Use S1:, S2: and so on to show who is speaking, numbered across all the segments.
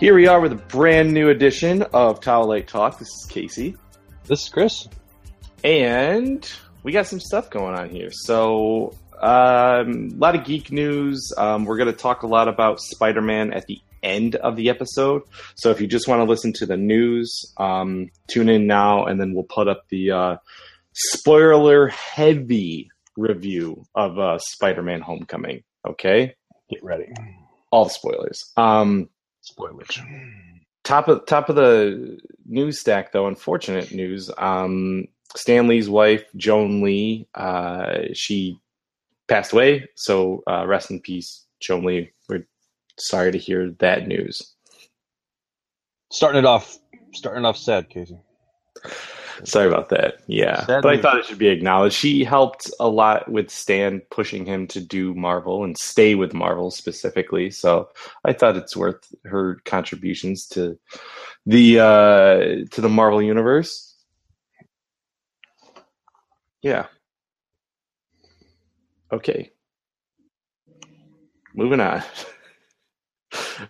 S1: Here we are with a brand new edition of Towel Lake Talk. This is Casey.
S2: This is Chris.
S1: And we got some stuff going on here. So, um, a lot of geek news. Um, we're going to talk a lot about Spider Man at the end of the episode. So, if you just want to listen to the news, um, tune in now, and then we'll put up the uh, spoiler heavy review of uh, Spider Man Homecoming. Okay?
S2: Get ready.
S1: All the spoilers. Um,
S2: Spoilers.
S1: top of top of the news stack though unfortunate news um Stan Lee's wife joan lee uh she passed away so uh rest in peace joan lee we're sorry to hear that news
S2: Starting it off, starting off sad, Casey.
S1: Sorry about that. Yeah.
S2: Sad
S1: but i thought it should be acknowledged. She helped a lot with stan pushing him to do marvel and stay with marvel specifically. So i thought it's worth her contributions to the uh to the marvel universe. Yeah. Okay. Moving on.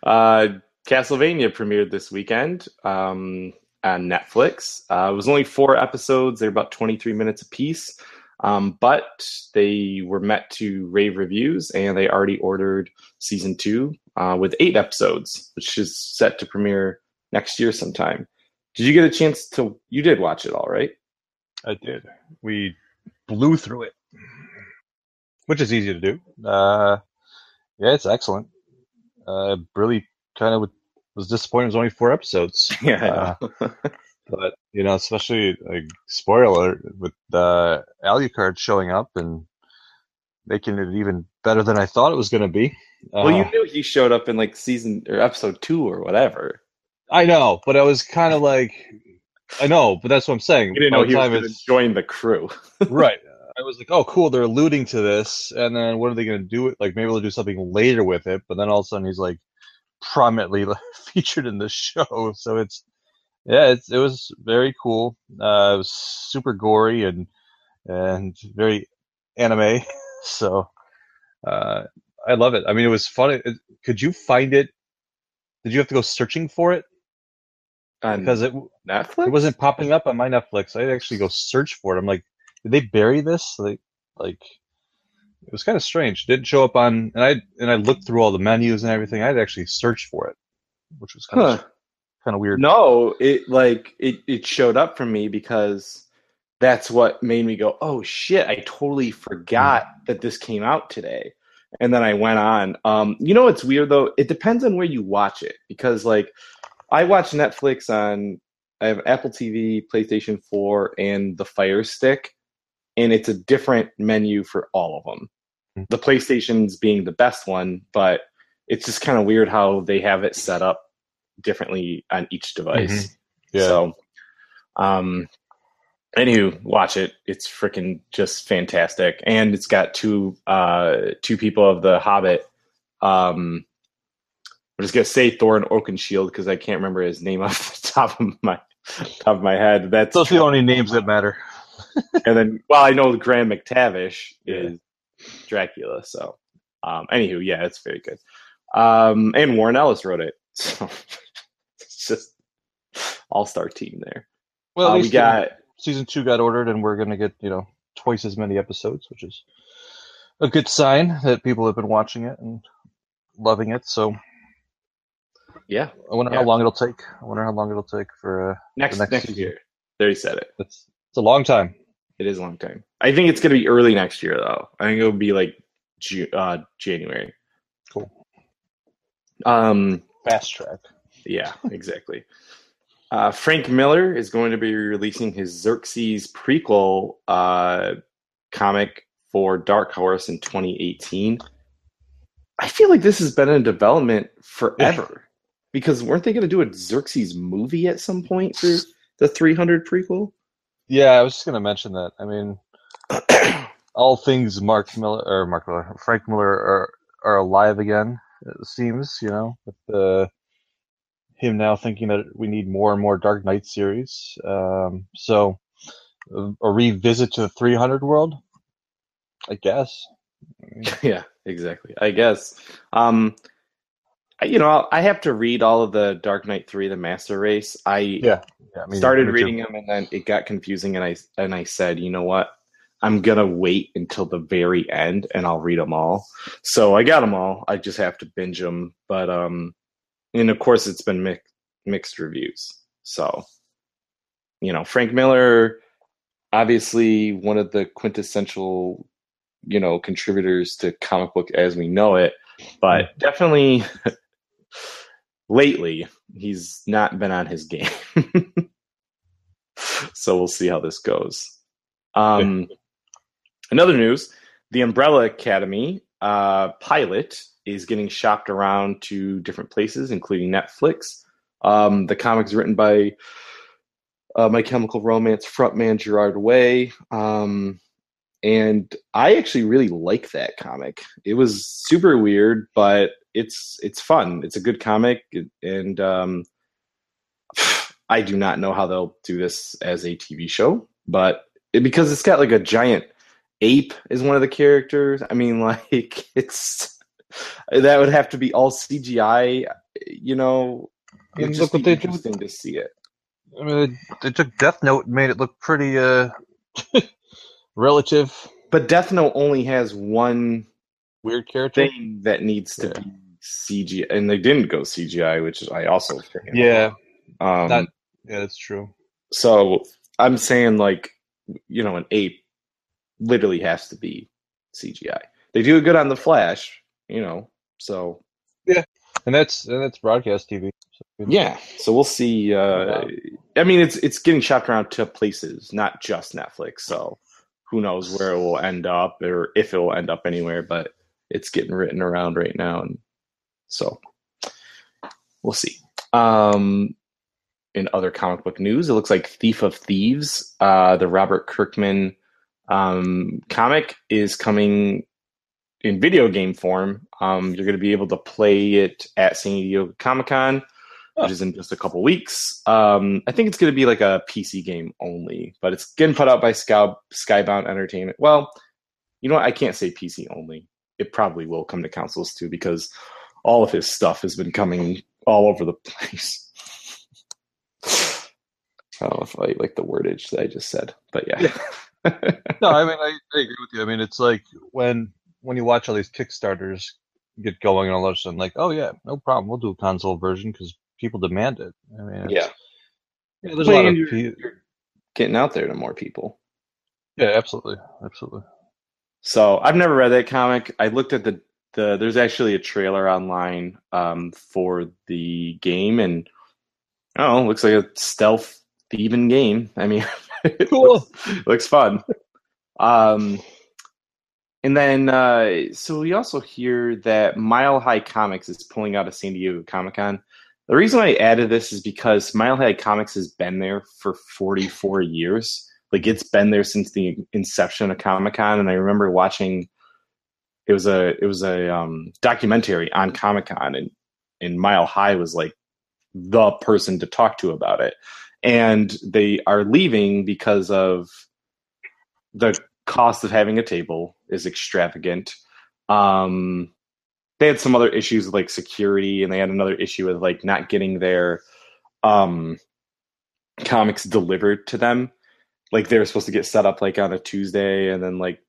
S1: Uh castlevania premiered this weekend. Um on netflix uh, it was only four episodes they're about 23 minutes apiece um, but they were met to rave reviews and they already ordered season two uh, with eight episodes which is set to premiere next year sometime did you get a chance to you did watch it all right
S2: I did. We blew through it, which is easy to do. Uh, yeah, it's excellent. Uh, really kind of was disappointed. It was only four episodes.
S1: yeah know.
S2: but you know, especially like spoiler with uh, Alucard showing up and making it even better than I thought it was going to be.
S1: well you
S2: Uh,
S1: knew he showed up in like season or episode two or whatever
S2: I know, but I was kind of like, I know, but that's what I'm saying.
S1: you didn't
S2: By
S1: know he was
S2: time
S1: going to join the crew
S2: right. I was like, oh, cool. They're alluding to this, and then what are they going to do? It like maybe they'll do something later with it. But then all of a sudden, he's like prominently featured in the show. So it's yeah, it's, it was very cool. Uh, it was super gory and and very anime. So uh, I love it. I mean, it was fun. It, could you find it? Did you have to go searching for it
S1: on
S2: because it
S1: Netflix
S2: it wasn't popping up on my Netflix. I had to actually go search for it. I'm like, did they bury this? Like, like it was kind of strange. It didn't show up on, and I and I looked through all the menus and everything. I had actually searched for it, which was kind
S1: Huh.
S2: of kind of weird.
S1: No, it like it it showed up for me because that's what made me go, "Oh shit, I totally forgot that this came out today." And then I went on. Um, you know what's weird though? It depends on where you watch it because like I watch Netflix on I have Apple TV, PlayStation 4 and the Fire Stick and it's a different menu for all of them.
S2: Hmm.
S1: The PlayStation's being the best one, but it's just kind of weird how they have it set up differently on each device.
S2: Yeah.
S1: So, um, anywho, watch it. It's freaking just fantastic, and it's got two uh two people of the Hobbit. Um, I'm just gonna say Thorin Oakenshield because I can't remember his name off the top of my top of my head. That's
S2: Those are the only names that matter.
S1: and then well, I know Graham McTavish is Dracula. So, um, anywho, yeah, it's very good. Um, and Warren Ellis wrote it, so it's just all star team there.
S2: Well,
S1: Uh, we
S2: least, you know,
S1: got
S2: season two got ordered, and we're gonna get you know twice as many episodes, which is a good sign that people have been watching it and loving it. So
S1: yeah
S2: I wonder
S1: Yeah.
S2: how long it'll take. I wonder how long it'll take for uh,
S1: next
S2: next
S1: next,
S2: season.
S1: year. There you said it.
S2: it's it's a long time.
S1: It is a long time. I think it's gonna be early next year though. I think it'll be like Ju- uh, January.
S2: Cool.
S1: Um,
S2: Fast track.
S1: Yeah, exactly. uh, Frank Miller is going to be releasing his Xerxes prequel uh, comic for Dark Horse in 2018. I feel like this has been in development forever because weren't they going to do a Xerxes movie at some point for the 300 prequel?
S2: Yeah, I was just gonna mention that. I mean, all things Mark Miller or Mark Miller, Frank Miller are are alive again. It seems, you know, with uh, him now thinking that we need more and more Dark Knight series. Um, so, a a revisit to the 300 world, I guess.
S1: Yeah, exactly. I guess. Um, you know, I have to read all of the Dark Knight Three, the Master Race. I
S2: Yeah, yeah. me-
S1: started
S2: me too.
S1: reading them, and then it got confusing, and I and I said, you know what? I'm gonna wait until the very end, and I'll read them all. So I got them all. I just have to binge them, but um, and of course, it's been mixed mixed reviews. So, you know, Frank Miller, obviously one of the quintessential, you know, contributors to comic book as we know it, but definitely lately he's not been on his game. so we'll see how this goes. Um, another news: the Umbrella Academy uh, pilot is getting shopped around to different places, including Netflix. Um, the comic's written by uh, My Chemical Romance frontman Gerard Way. Um, and I actually really like that comic. It was super weird, but it's it's fun. It's a good comic, and um, I do not know how they'll do this as a TV show, but it, because it's got like a giant ape is one of the characters. I mean, like it's that would have to be all CGI. You know, it'd
S2: look
S1: just be
S2: did.
S1: interesting to see it.
S2: I mean, they, they took Death Note and made it look pretty uh relative
S1: But Death Note only has one
S2: weird character.
S1: thing that needs to
S2: Yeah.
S1: be CGI, and they didn't go CGI, which is I also
S2: Yeah,
S1: Um,
S2: that yeah, that's true.
S1: so I'm saying like you know an ape literally has to be CGI. They do it good on the Flash, you know. So yeah,
S2: And that's and that's broadcast TV. So,
S1: yeah, so we'll see. Uh, I mean, it's it's getting shopped around to places, not just Netflix. So who knows where it will end up, or if it will end up anywhere. But it's getting written around right now, and so we'll see. Um, in other comic book news, it looks like Thief of Thieves, uh, the Robert Kirkman um, comic, is coming in video game form. Um, you're going to be able to play it at San Diego Comic Con, which is in just a couple weeks. Um, I think it's going to be like a PC game only, but it's getting put out by Sky, Skybound Entertainment. Well, you know what? I can't say PC only. It probably will come to consoles too because all of his stuff has been coming all over the place. I don't know if I like the wordage that I just said, but yeah.
S2: No, I mean I, I agree with you. I mean it's like when when you watch all these Kickstarters get going and all of a sudden like, oh yeah, no problem, we'll do a console version because people demand it. I mean, it's-
S1: yeah.
S2: yeah, there's
S1: Well,
S2: a lot of
S1: you're-
S2: pe-
S1: you're getting out there to more people.
S2: yeah, absolutely, absolutely.
S1: So I've never read that comic. I looked at the the. There's actually a trailer online um, for the game, and oh, looks like a stealth thieving game. I mean, it
S2: Cool.
S1: looks, looks fun. Um, and then uh, so we also hear that Mile High Comics is pulling out of San Diego Comic Con. The reason I added this is because Mile High Comics has been there for 44 years. Like it's been there since the inception of Comic Con, and I remember watching. It was a it was a um, documentary on Comic Con, and and Mile High was like the person to talk to about it, and they are leaving because of the cost of having a table is extravagant. Um, they had some other issues with like security, and they had another issue with like not getting their um, comics delivered to them. Like they were supposed to get set up like on a Tuesday, and then like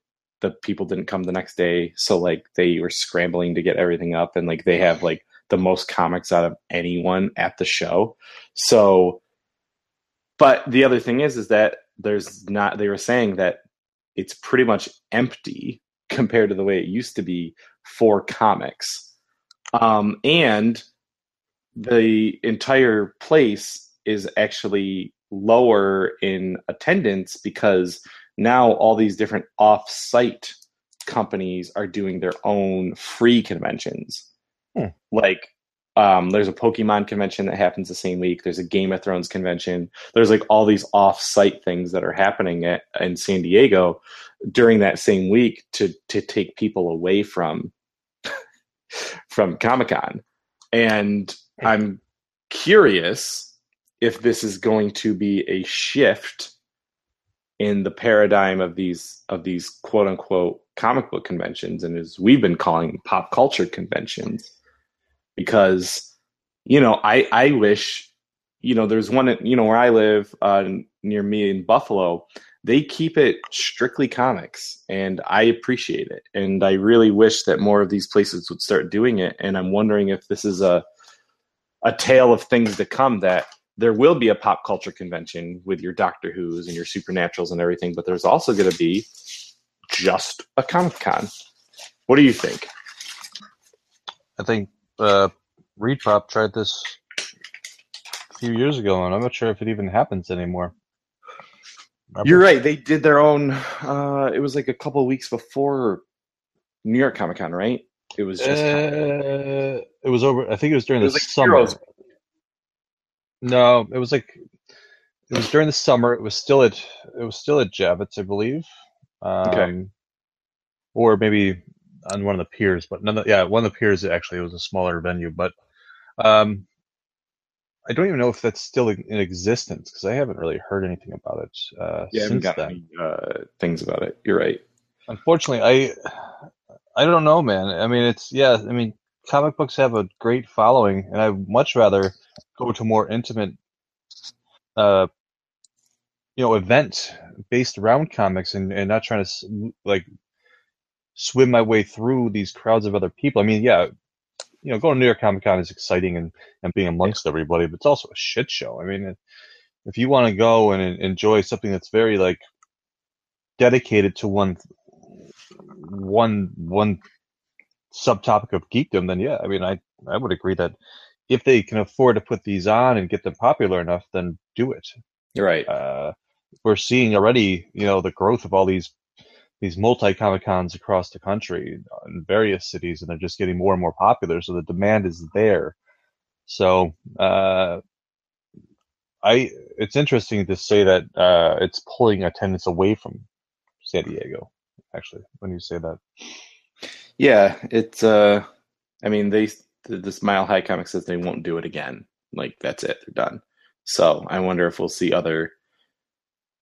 S1: the people didn't come the next day, so like they were scrambling to get everything up, and like they have like the most comics out of anyone at the show. So, but the other thing is, is that there's not. They were saying that it's pretty much empty compared to the way it used to be for comics. Um, and the entire place is actually lower in attendance because now all these different off-site companies are doing their own free conventions.
S2: Hmm.
S1: Like um, there's a Pokemon convention that happens the same week. There's a Game of Thrones convention. There's like all these off-site things that are happening at, in San Diego during that same week to to take people away from from Comic Con. And I'm curious if this is going to be a shift in the paradigm of these of these quote unquote comic book conventions and as we've been calling pop culture conventions because you know I I wish you know there's one you know where I live uh, near me in Buffalo they keep it strictly comics and I appreciate it and I really wish that more of these places would start doing it and I'm wondering if this is a a tale of things to come that there will be a pop culture convention with your Doctor Who's and your Supernaturals and everything, but there's also going to be just a Comic Con. What do you think?
S2: I think uh, ReedPop tried this a few years ago, and I'm not sure if it even happens anymore.
S1: Remember? You're right. They did their own. Uh, it was like a couple weeks before New York Comic Con, right? It was just.
S2: Uh, it was over. I think it was during it was the like summer. Heroes. No, it was like it was during the summer. It was still at it was still at Javits, I believe. Um, okay. Or maybe on one of the piers, but none. Of, yeah, one of the piers actually it was a smaller venue, but um, I don't even know if that's still in existence because I haven't really heard anything about it. Uh, yeah, I haven't got
S1: any uh, things about it. You're right.
S2: Unfortunately, I I don't know, man. I mean, it's yeah. I mean, comic books have a great following, and I'd much rather go to more intimate, uh, you know, event based around comics and, and not trying to like swim my way through these crowds of other people. I mean, yeah, you know, going to New York Comic Con is exciting and, and being amongst everybody, but it's also a shit show. I mean, if you want to go and enjoy something that's very like dedicated to one, one, one subtopic of geekdom, then yeah, I mean, I, I would agree that if they can afford to put these on and get them popular enough, then do it.
S1: You're right.
S2: Uh, we're seeing already, you know, the growth of all these these multi comic cons across the country in various cities, and they're just getting more and more popular. So the demand is there. So uh, I, it's interesting to say that uh, it's pulling attendance away from San Diego. Actually, when you say that.
S1: Yeah, it's. Uh, I mean, they this Mile High comic says they won't do it again. Like that's it, they're done. So I wonder if we'll see other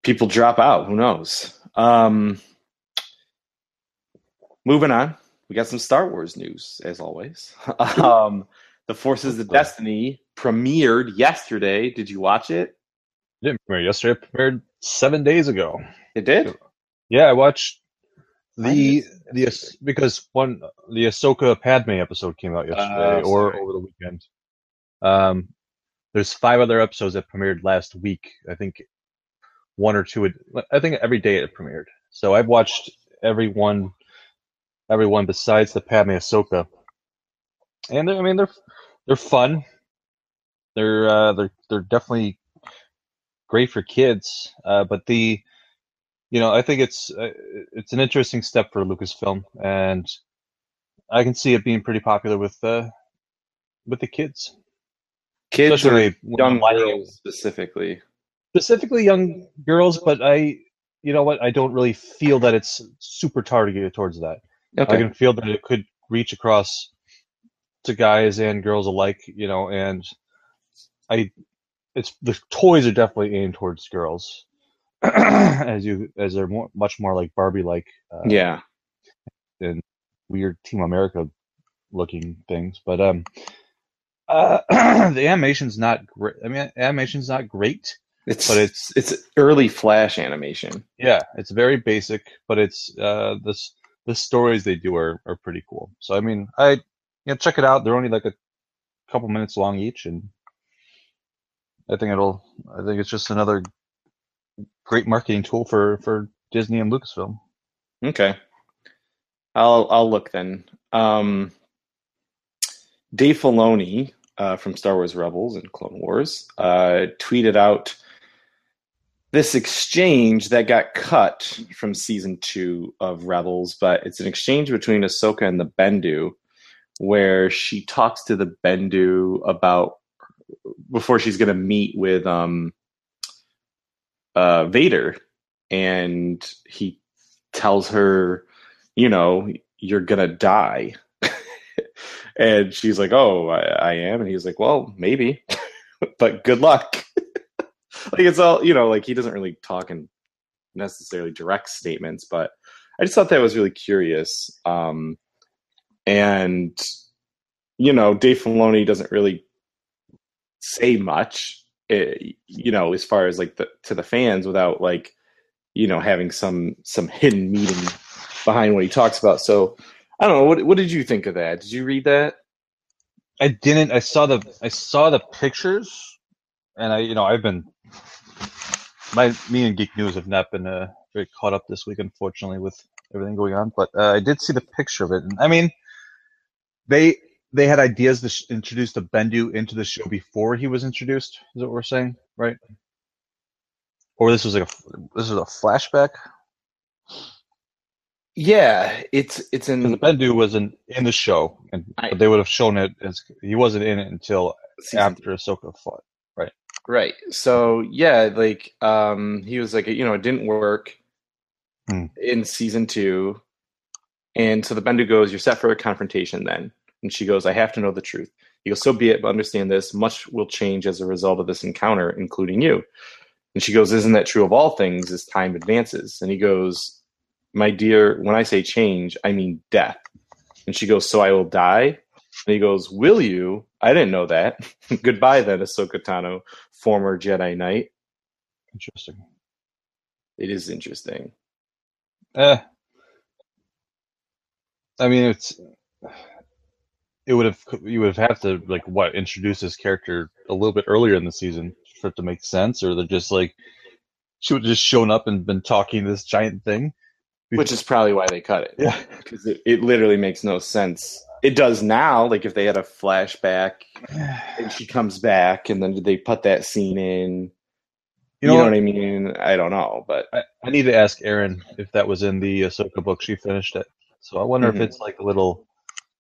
S1: people drop out. Who knows? Um, moving on, we got some Star Wars news as always. um, the Forces of Destiny premiered yesterday. Did you watch it?
S2: it didn't premiere yesterday. It premiered seven days ago.
S1: It did.
S2: Yeah, I watched the the because one the Ahsoka Padme episode came out yesterday uh, or over the weekend. Um, there's five other episodes that premiered last week. I think one or two. I think every day it premiered. So I've watched every one, every one besides the Padme Ahsoka, and I mean they're they're fun. They're uh, they're they're definitely great for kids. Uh, but the you know, I think it's uh, it's an interesting step for Lucasfilm, and I can see it being pretty popular with uh, with the kids.
S1: Kids Especially or young girls specifically.
S2: Specifically young girls, but I, you know what, I don't really feel that it's super targeted towards that. Okay. I can feel that it could reach across to guys and girls alike, you know, and I, it's the toys are definitely aimed towards girls. as you as they're more, much more like Barbie like.
S1: Uh, yeah.
S2: And weird Team America looking things, but um, uh, the animation's not great. I mean, animation's not great.
S1: It's but it's it's early Flash animation.
S2: Yeah, it's very basic, but it's uh this the stories they do are are pretty cool. So I mean, I you know, check it out. They're only like a couple minutes long each, and I think it'll. I think it's just another great marketing tool for for Disney and Lucasfilm.
S1: Okay, I'll I'll look then. Um, Dave Filoni uh, from Star Wars Rebels and Clone Wars uh, tweeted out this exchange that got cut from season two of Rebels, but it's an exchange between Ahsoka and the Bendu, where she talks to the Bendu about before she's going to meet with um, uh, Vader, and he tells her, you know, you're gonna die. and she's like, "Oh, I, I, am," and he's like, "Well, maybe, but good luck." like it's all you know, like he doesn't really talk in necessarily direct statements, but I just thought that was really curious. Um, and you know, Dave Filoni doesn't really say much, eh, you know, as far as like the to the fans without like, you know, having some some hidden meaning behind what he talks about. So I don't know. What what did you think of that? Did you read that?
S2: I didn't. I saw the I saw the pictures, and I you know I've been my me and Geek News have not been uh, very caught up this week, unfortunately, with everything going on. But uh, I did see the picture of it, and I mean, they they had ideas to sh- introduce the Bendu into the show before he was introduced. Is what we're saying, right? Or this was like a this is a flashback.
S1: Yeah, it's it's
S2: in the Bendu wasn't in the show, and
S1: I-
S2: but they would have shown it as he wasn't in it until
S1: season
S2: after Ahsoka fought.
S1: Right. So yeah, like um he was like you know, it didn't work
S2: Hmm.
S1: in season two. And so the Bendu goes, You're set for a confrontation then. And she goes, I have to know the truth. He goes, So be it, but understand this, much will change as a result of this encounter, including you. And she goes, Isn't that true of all things as time advances? And he goes, My dear, when I say change, I mean death. And she goes, So I will die? And he goes, Will you? I didn't know that. Goodbye then, Ahsoka Tano, former Jedi Knight.
S2: Interesting.
S1: It is interesting.
S2: Eh. I mean, it's it would have you would have had to like what introduce this character a little bit earlier in the season for it to make sense, or they're just like she would have just shown up and been talking this giant thing.
S1: Which is probably why they cut it.
S2: Yeah.
S1: Because it, it literally makes no sense. It does now, like if they had a flashback and she comes back and then they put that scene in. You
S2: You know,
S1: know,
S2: what?
S1: what I mean? I don't know, but
S2: I, I need to ask Erin if that was in the Ahsoka book. She finished it, so I wonder
S1: Mhm.
S2: if it's like a little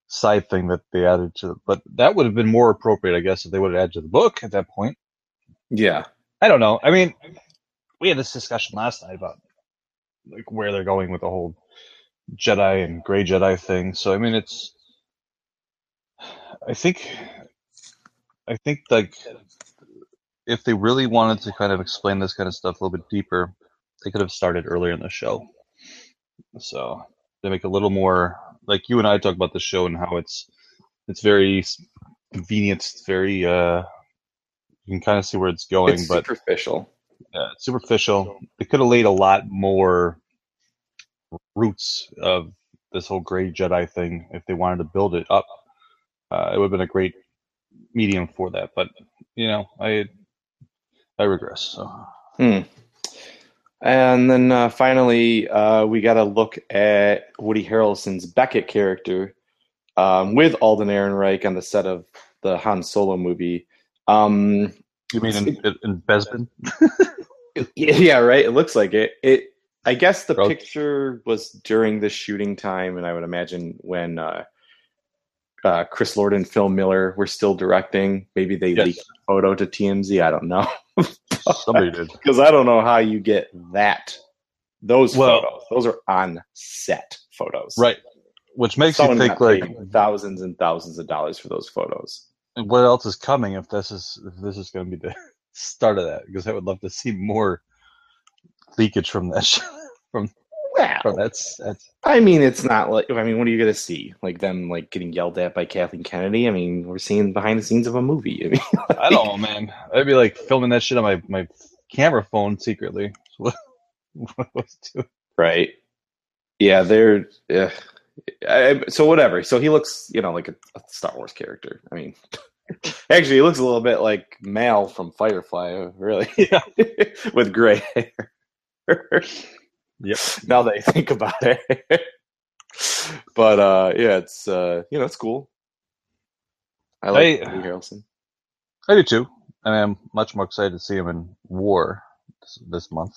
S2: side thing that they added to. But that would have been more appropriate, I guess, if they would have added to the book at that point.
S1: yeah.
S2: I don't know. I mean, we had this discussion last night about like where they're going with the whole Jedi and Gray Jedi thing. So I mean, it's. I think. I think like if they really wanted to kind of explain this kind of stuff a little bit deeper, they could have started earlier in the show. So they make a little more like you and I talk about the show and how it's it's very convenient. It's very uh, you can kind of see where it's going,
S1: It's
S2: but
S1: superficial.
S2: uh, superficial. They could have laid a lot more roots of this whole gray Jedi thing if they wanted to build it up. Uh, it would have been a great medium for that, but you know, I I regress. So
S1: Hmm. And then uh, finally, uh, we got to look at Woody Harrelson's Beckett character um, with Alden Ehrenreich on the set of the Han Solo movie. Um,
S2: you mean in, in, in Bespin?
S1: yeah, right. It looks like it. It. I guess the
S2: Bro-
S1: picture was during the shooting time, and I would imagine when uh, uh, Chris Lord and Phil Miller were still directing. Maybe they
S2: Yes.
S1: leaked a photo to TMZ. I don't know.
S2: Somebody did.
S1: because I don't know how you get that those
S2: Well-
S1: photos. Those are on set photos,
S2: Right. Which makes
S1: Someone
S2: you think like
S1: thousands and thousands of dollars for those photos.
S2: And what else is coming if this is if this is going to be the start of that because I would love to see more leakage from that sh- from
S1: Well,
S2: from that set.
S1: I mean, it's not like I mean, what are you gonna see? Like them like getting yelled at by Kathleen Kennedy? I mean, we're seeing behind the scenes of a movie. I mean,
S2: I don't know, man. I'd be like filming that shit on my my camera phone secretly. What what was doing?
S1: right? Yeah, they're. Yeah. I, so whatever. So he looks, you know, like a, a Star Wars character. I mean, actually, he looks a little bit like Mal from Firefly, really,
S2: Yeah.
S1: with gray hair.
S2: Yep.
S1: Now that I think about it, but uh, yeah, it's uh, you know, it's cool. I like. Woody Harrelson.
S2: I do too. I mean, I'm much more excited to see him in War this, this month.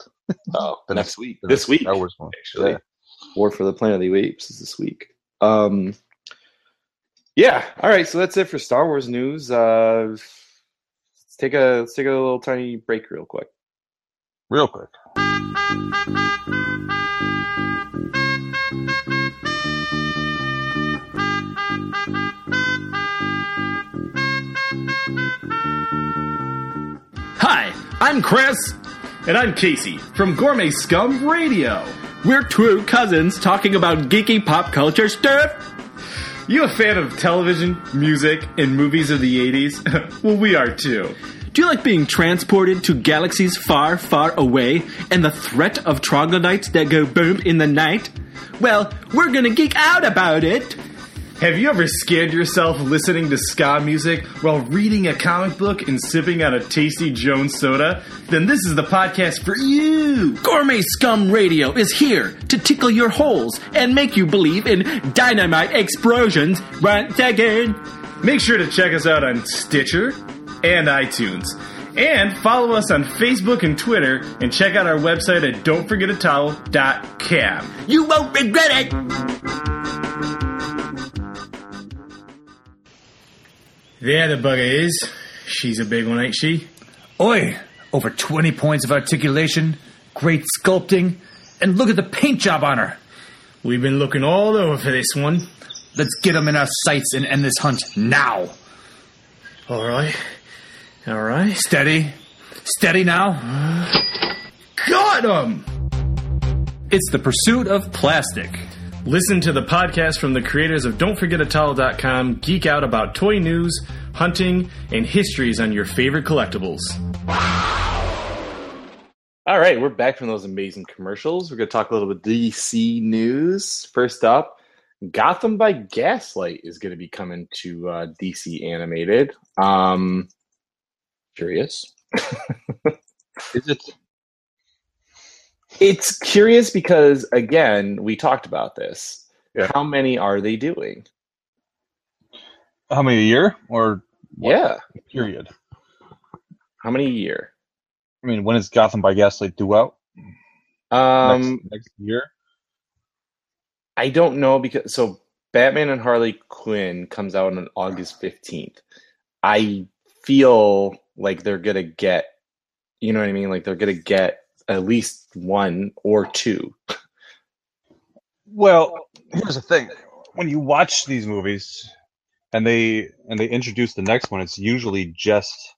S1: Oh,
S2: The
S1: next week,
S2: The
S1: this week,
S2: Star Wars month.
S1: actually.
S2: Yeah.
S1: War for the Planet of the Apes is this week. Um, yeah. All right. So that's it for Star Wars news. Uh, let's take a let's take a little tiny break real quick.
S2: Real quick.
S3: Hi, I'm Chris. And I'm Casey from Gourmet Scum Radio. We're two cousins talking about geeky pop culture stuff. You a fan of television, music, and movies of the 80s? well, we are too.
S4: Do you like being transported to galaxies far, far away and the threat of troglodytes that go boom in the night? Well, we're gonna geek out about it.
S3: Have you ever scared yourself listening to ska music while reading a comic book and sipping on a tasty Jones soda? Then this is the podcast for you!
S4: Gourmet Scum Radio is here to tickle your holes and make you believe in dynamite explosions once again.
S3: Make sure to check us out on Stitcher and iTunes. And follow us on Facebook and Twitter, and check out our website at don'tforgetatowel.com.
S4: You won't regret it.
S3: There the bugger is. She's a big one, ain't she?
S5: Oi! Over 20 points of articulation, great sculpting, and look at the paint job on her.
S3: We've been looking all over for this one.
S5: Let's get them in our sights and end this hunt now.
S3: All right. All right.
S5: Steady. Steady now.
S3: Got him!
S5: It's the pursuit of plastic.
S3: Listen to the podcast from the creators of Don'tForgetAtowel.com. Geek out about toy news, hunting, and histories on your favorite collectibles.
S1: All right, we're back from those amazing commercials. We're going to talk a little bit DC news. First up, Gotham by Gaslight is going to be coming to uh, DC animated. Um, curious.
S2: Is it?
S1: It's curious because again, we talked about this.
S2: Yeah.
S1: How many are they doing?
S2: How many a year or what
S1: Yeah,
S2: period?
S1: how many a year?
S2: I mean, when is Gotham by Gaslight due out?
S1: Um,
S2: next, next year?
S1: I don't know because so Batman and Harley Quinn comes out on August 15th. I feel like they're going to get you know what I mean? Like they're going to get at least one or two.
S2: Well, here's the thing: when you watch these movies, and they and they introduce the next one, it's usually just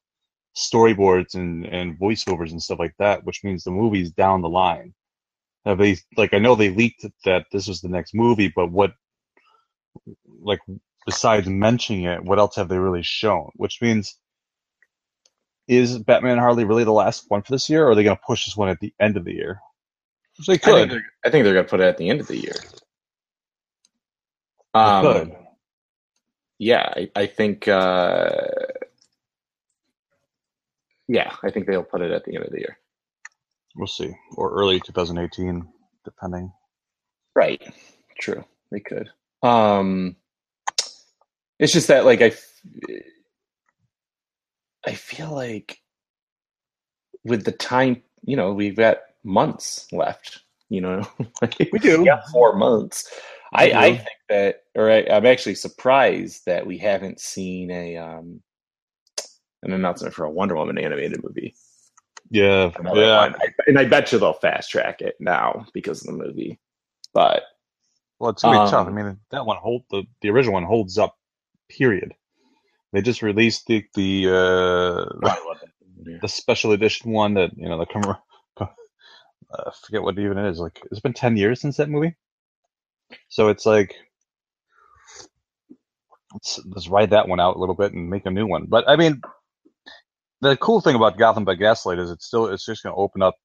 S2: storyboards and and voiceovers and stuff like that, which means the movie's down the line. Have they like? I know they leaked that this was the next movie, but what, like, besides mentioning it, what else have they really shown? Which means. Is Batman and Harley really the last one for this year, or are they going to push this one at the end of the year? Which they
S1: I think
S2: could.
S1: they're, I think they're going to put it at the end of the year.
S2: They
S1: Um,
S2: could.
S1: yeah, I, I think. Uh, yeah, I think they'll put it at the end of the year.
S2: We'll see. Or early 2018, depending.
S1: Right. True. They could. Um it's just that like I f- I feel like with the time, you know, we've got months left, you know. Like,
S2: We do.
S1: we got 4 months. I
S2: We
S1: I think that or I, I'm actually surprised that we haven't seen a um an announcement for a Wonder Woman animated movie.
S2: Yeah.
S1: Another
S2: Yeah.
S1: I- and I bet you they'll fast track it now because of the movie. But
S2: Well, it's gonna be tough. I
S1: Um,
S2: mean, that one hold the the original one holds up. Period. They just released the the uh, the special edition one that you know the com- uh, I forget what even it is. Like it's been ten years since that movie, so it's like let's let's ride that one out a little bit and make a new one. But I mean, the cool thing about Gotham by Gaslight is it's still it's just going to open up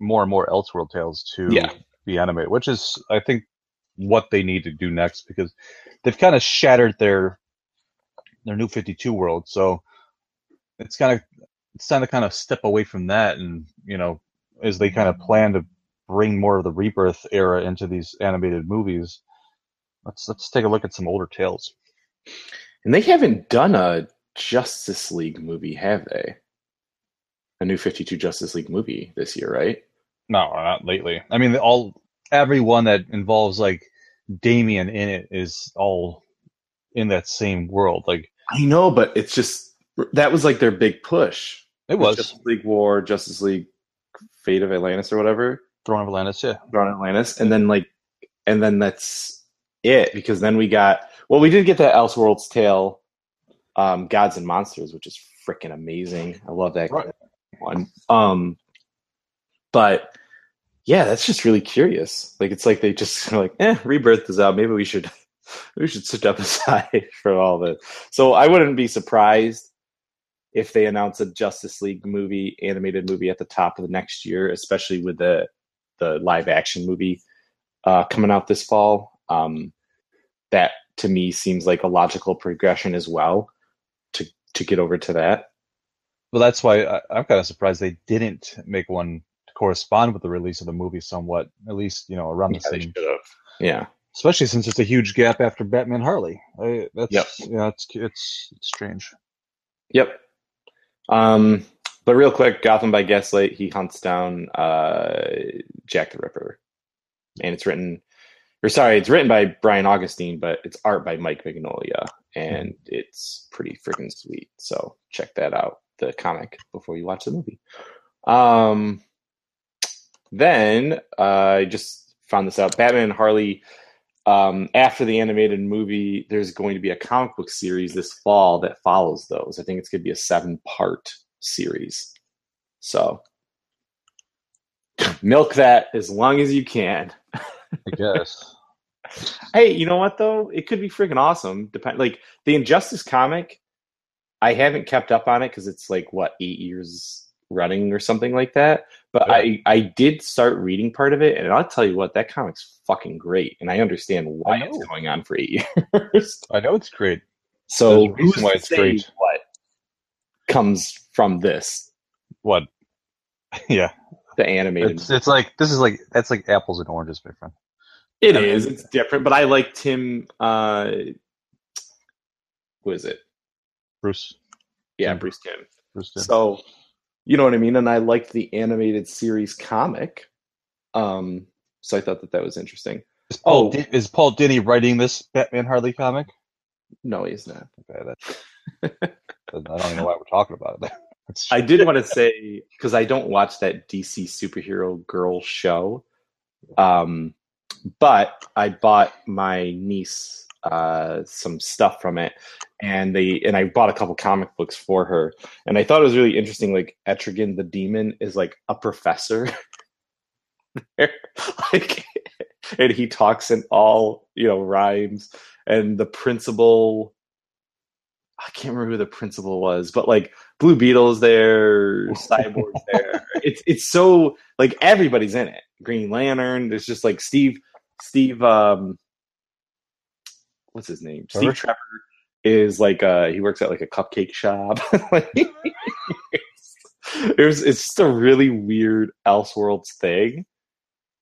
S2: more and more Elseworld tales to
S1: Yeah.
S2: be animated, which is I think what they need to do next because they've kind of shattered their their new 52 world. So it's kind of it's time to kind of step away from that and you know as they kind of mm-hmm. plan to bring more of the rebirth era into these animated movies let's let's take a look at some older tales
S1: And they haven't done a Justice League movie, have they? A new 52 Justice League movie this year, right?
S2: no not lately i mean all every one that involves like Damian in it is all in that same world like
S1: I know, but it's just that was like their big push.
S2: it was
S1: Justice League War, Justice League Fate of Atlantis or whatever,
S2: throne of atlantis yeah
S1: Throne of Atlantis, and then like, and then that's it because then we got well, we did get that Elseworlds Tale, um, Gods and Monsters, which is freaking amazing. I love that
S2: Right.
S1: one. Um, but yeah, that's just really curious. Like it's like they just like, eh, Rebirth is out. Maybe we should we should step aside for all this. So I wouldn't be surprised if they announce a Justice League movie, animated movie at the top of the next year, especially with the the live action movie uh, coming out this fall. Um, that to me seems like a logical progression as well to to get over to that.
S2: Well, that's why I, I'm kind of surprised they didn't make one to correspond with the release of the movie somewhat, at least you know around the
S1: Yeah, they
S2: same.
S1: Yeah.
S2: Especially since it's a huge gap after Batman Harley. I, that's
S1: Yep.
S2: yeah, it's it's it's strange.
S1: Yep. Um, but real quick, Gotham by Gaslight, he hunts down uh, Jack the Ripper, and it's written, or sorry, it's written by Brian Augustyn, but it's art by Mike Mignola, and it's pretty freaking sweet. So check that out, the comic, before you watch the movie. Um, then uh, I just found this out: Batman and Harley. Um, after the animated movie, there's going to be a comic book series this fall that follows those. I think it's going to be a seven part series. So milk that as long as you can.
S2: I guess.
S1: Hey, you know what though? It could be freaking awesome. Depend like the Injustice comic. I haven't kept up on it because it's like what eight years running or something like that. But
S2: Yeah.
S1: I I did start reading part of it, and I'll tell you what, that comic's fucking great, and I understand why
S2: I
S1: it's going on for eight years.
S2: I know it's great.
S1: so
S2: There's a reason
S1: who's
S2: why it's great.
S1: what comes from this,
S2: What? yeah,
S1: the animated?
S2: it's it's like this is like that's like apples and oranges, my friend.
S1: It
S2: I mean-
S1: It's different, but I like Timm. Uh, who is it?
S2: Bruce,
S1: Yeah, Bruce Timm.
S2: Bruce did.
S1: So, you know what I mean. And I liked the animated series comic. Um, so I thought that that was interesting.
S2: Is Paul,
S1: oh.
S2: Di- is Paul Dini writing this Batman Harley comic?
S1: No, he's not.
S2: Okay, that, I don't even know why we're talking about it.
S1: I did want to say because I don't watch that DC superhero girl show, um, but I bought my niece uh, some stuff from it, and they and I bought a couple comic books for her, and I thought it was really interesting. Like Etrigan the Demon is like a professor, like, and he talks in all you know rhymes, and the principal. I can't remember who the principal was, but like Blue Beetle's there, Cyborg's there. It's it's so like everybody's in it. Green Lantern. There's just like Steve Steve um what's his name?
S2: Trevor?
S1: Steve Trevor is like uh he works at like a cupcake shop. like, it was it's just a really weird Elseworlds thing.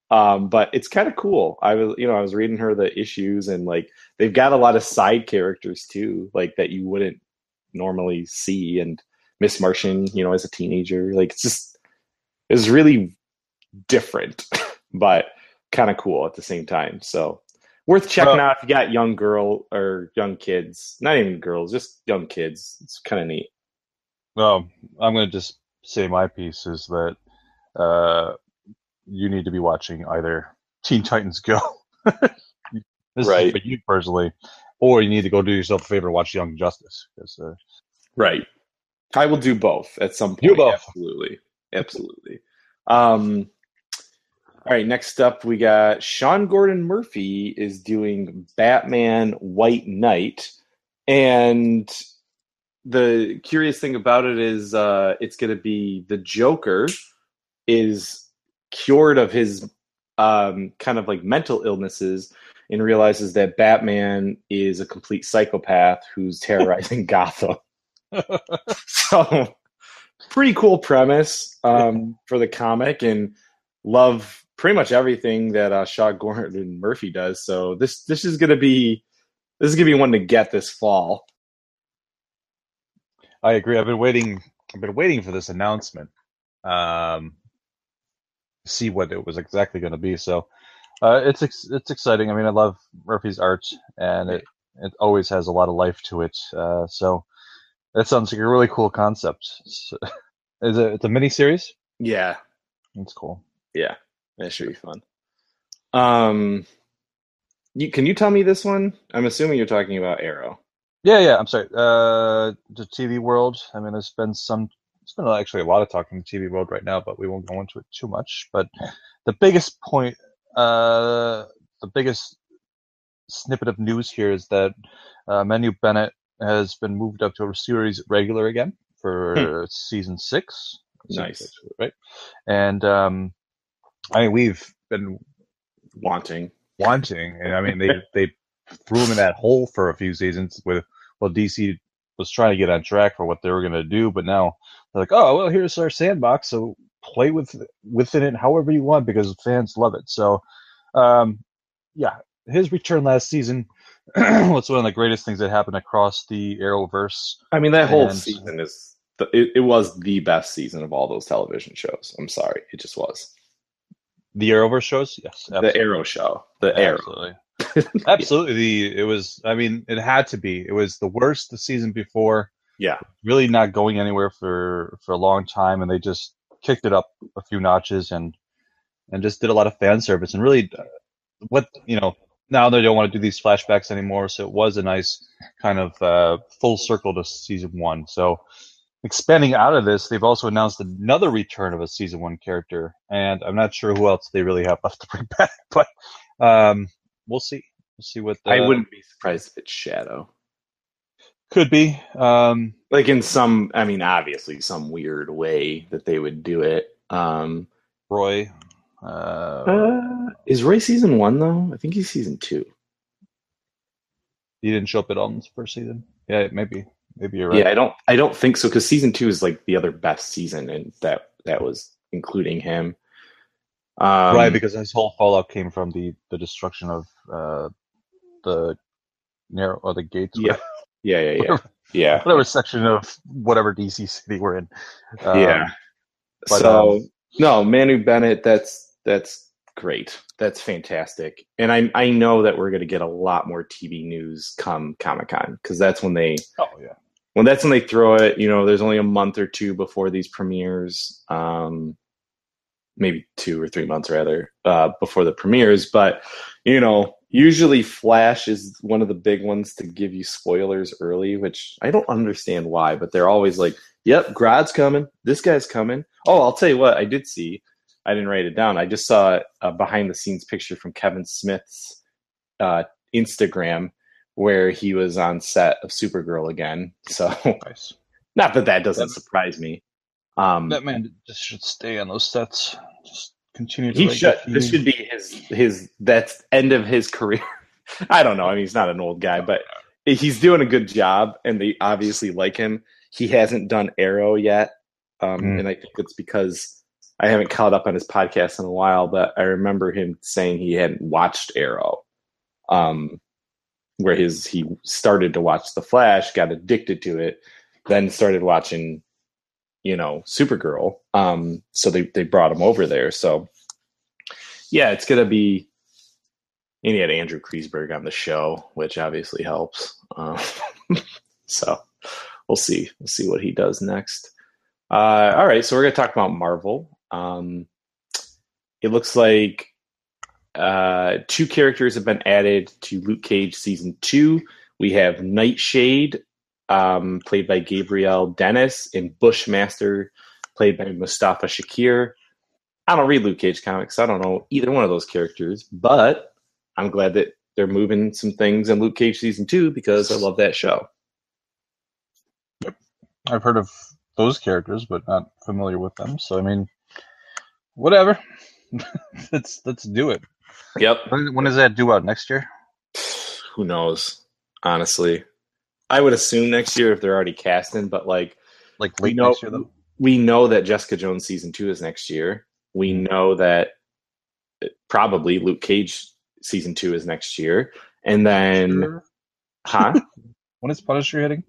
S1: Um, but it's kind of cool. I was, you know, I was reading her the issues, and like they've got a lot of side characters too, like that you wouldn't normally see. And Miss Martian, you know, as a teenager, like it's just it's really different, but kind of cool at the same time. So worth checking
S2: Well-
S1: out if you got young girl or young kids, not even girls, just young kids. It's kind of neat.
S2: Well, I'm going to just say my piece is that uh, you need to be watching either Teen Titans Go, this
S1: Right.
S2: is for you personally, or you need to go do yourself a favor and watch Young Justice. uh,
S1: Right. I will do both at some point.
S2: Do both.
S1: Absolutely. Absolutely. Um, all right, next up we got Sean Gordon Murphy is doing Batman White Knight. And the curious thing about it is uh, it's going to be the Joker is cured of his um, kind of like mental illnesses and realizes that Batman is a complete psychopath who's terrorizing Gotham. so pretty cool premise um, for the comic and love pretty much everything that uh, Sean Gordon Murphy does. So this this is gonna be this is gonna be one to get this fall.
S2: I agree. I've been waiting. I've been waiting for this announcement. Um, to see what it was exactly going to be. So, uh, it's ex- it's exciting. I mean, I love Murphy's art, and it it always has a lot of life to it. Uh, so, that sounds like a really cool concept. It's, is it? It's a mini series.
S1: Yeah,
S2: That's cool.
S1: yeah, that should be fun. Um, you, can you tell me this one? I'm assuming you're talking about Arrow.
S2: Yeah, yeah. I'm sorry. Uh, the TV world. I mean, there's been some. There's been actually a lot of talk in the TV world right now, but we won't go into it too much. But the biggest point, uh, the biggest snippet of news here is that uh, Manu Bennett has been moved up to a series regular again for season six.
S1: Nice.
S2: six, right? And um, I mean, we've been
S1: Wanting.
S2: wanting, and I mean, they they threw him in that hole for a few seasons with well, DC was trying to get on track for what they were going to do, but now they're like, oh well, here's our sandbox, so play with within it however you want because fans love it. So, um, yeah, his return last season was one of the greatest things that happened across the Arrowverse.
S1: I mean, that whole
S2: And-
S1: season is the, it, it was the best season of all those television shows. I'm sorry, it just was
S2: The Arrowverse shows, yes,
S1: the Arrow show, the Arrow.
S2: Absolutely. Absolutely. The it was I mean, it had to be. It was the worst the season before.
S1: Yeah.
S2: Really not going anywhere for for a long time and they just kicked it up a few notches and and just did a lot of fan service and really uh, what, you know, now they don't want to do these flashbacks anymore, so it was a nice kind of uh, full circle to season 1. So expanding out of this, they've also announced another return of a season 1 character and I'm not sure who else they really have left to bring back, but um we'll see. We'll see what
S1: I
S2: uh,
S1: wouldn't be surprised if it's Shadow.
S2: could be. Um,
S1: Like in some, I mean, obviously some weird way that they would do it. Um,
S2: Roy. Uh,
S1: uh, is Roy season one though? I think he's season two.
S2: he didn't show up at all in this first season. Yeah, maybe. Maybe you're right.
S1: Yeah, I don't, I don't think so because season two is like the other best season, and that that was including him. Um,
S2: right, because his whole fallout came from the the destruction of uh, the narrow or the Glades.
S1: Yeah. yeah, yeah, yeah, yeah,
S2: Whatever section of whatever DC city we're in. Um,
S1: yeah.
S2: but,
S1: so
S2: um,
S1: no, Manu Bennett, that's that's great. That's fantastic. And I I know that we're gonna get a lot more TV news come Comic Con because that's when they
S2: Oh yeah.
S1: When that's when they throw it. You know, there's only a month or two before these premieres. Um, maybe two or three months rather uh, before the premieres. But you know, usually Flash is one of the big ones to give you spoilers early, which I don't understand why. But they're always like, "Yep, Grodd's coming. This guy's coming." Oh, I'll tell you what, I did see. I didn't write it down. I just saw a behind the scenes picture from Kevin Smith's uh, Instagram where he was on set of Supergirl again. So
S2: Nice.
S1: not that that doesn't surprise me. Um,
S2: That man just should stay on those sets. Just continue to
S1: he
S2: write
S1: should. This should be his his that's end of his career. I don't know. I mean, he's not an old guy, but he's doing a good job, and they obviously like him. He hasn't done Arrow yet, um,
S2: Mm.
S1: and I think it's because I haven't caught up on his podcast in a while. But I remember him saying he hadn't watched Arrow, um, where his he started to watch The Flash, got addicted to it, then started watching, you know, Supergirl. Um, so they they brought him over there. So yeah, it's gonna be. And he had Andrew Kreisberg on the show, which obviously helps. Um, so we'll see. We'll see what he does next. Uh, all right, so we're gonna talk about Marvel. Um, it looks like uh, two characters have been added to Luke Cage season two. We have Nightshade, um, played by Gabrielle Dennis, and Bushmaster, played by Mustafa Shakir. I don't read Luke Cage comics, so I don't know either one of those characters, but I'm glad that they're moving some things in Luke Cage season two because I love that show.
S2: I've heard of those characters, but not familiar with them. So I mean, whatever. let's let's do it.
S1: Yep.
S2: When, when does that due out next year?
S1: Who knows? Honestly, I would assume next year if they're already casting, but like
S2: Like
S1: we
S2: late
S1: know,
S2: next year, though.
S1: we know that Jessica Jones season two is next year. We mm-hmm. know that uh, probably Luke Cage season two is next year, and then
S2: Sure.
S1: huh?
S2: When is Punisher hitting?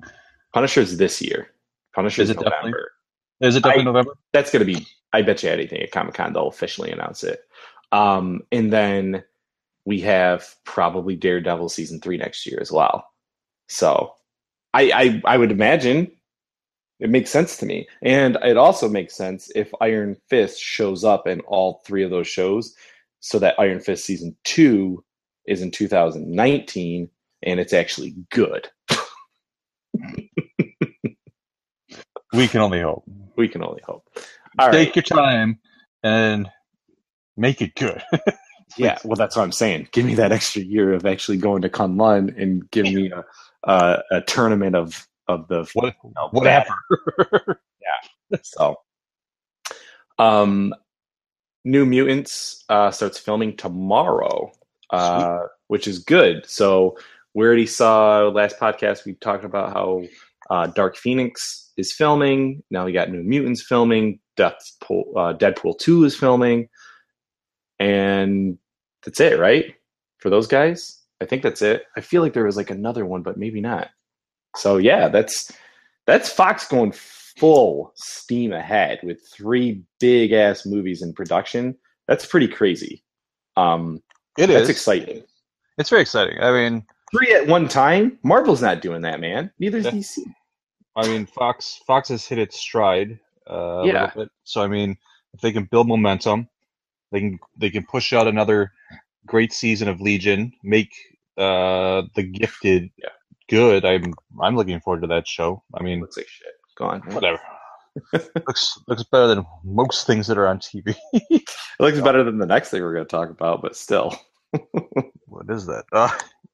S1: Punisher's this year. Punisher's
S2: Is it?
S1: November.
S2: Is it definitely
S1: I-
S2: November?
S1: That's gonna be. I bet you anything at Comic Con they'll officially announce it. Um, and then we have probably Daredevil season three next year as well. So I, I I would imagine it makes sense to me. And it also makes sense if Iron Fist shows up in all three of those shows so that Iron Fist season two is in 2019 and it's actually good.
S2: We can only hope.
S1: We can only hope. All
S2: Take
S1: right.
S2: your time and make it good.
S1: Yeah, well, that's what I'm saying. Give me that extra year of actually going to Kunlun and give me a, a, a tournament of of the
S2: What,
S1: of
S2: whatever.
S1: yeah. So, um, New Mutants uh, starts filming tomorrow, uh, which is good. So we already saw last podcast. We talked about how uh, Dark Phoenix is filming. Now we got New Mutants filming. Deathpool, uh, Deadpool two is filming, and that's it, right? For those guys, I think that's it. I feel like there was like another one, but maybe not. So yeah, that's that's Fox going full steam ahead with three big ass movies in production. That's pretty crazy. Um,
S2: It
S1: that's
S2: is.
S1: exciting.
S2: It's very exciting. I mean,
S1: Three at one time. Marvel's not doing that, man. Neither is
S2: Yeah.
S1: DC.
S2: I mean, Fox Fox has hit its stride. Uh, a
S1: Yeah.
S2: little bit. So I mean, if they can build momentum, they can they can push out another great season of Legion, make uh, the Gifted
S1: Yeah.
S2: good. I'm I'm looking forward to that show. I mean,
S1: Looks like shit. Go on.
S2: whatever. looks looks better than most things that are on TV.
S1: It looks better than the next thing we're going to talk about, but still.
S2: what is that? Uh,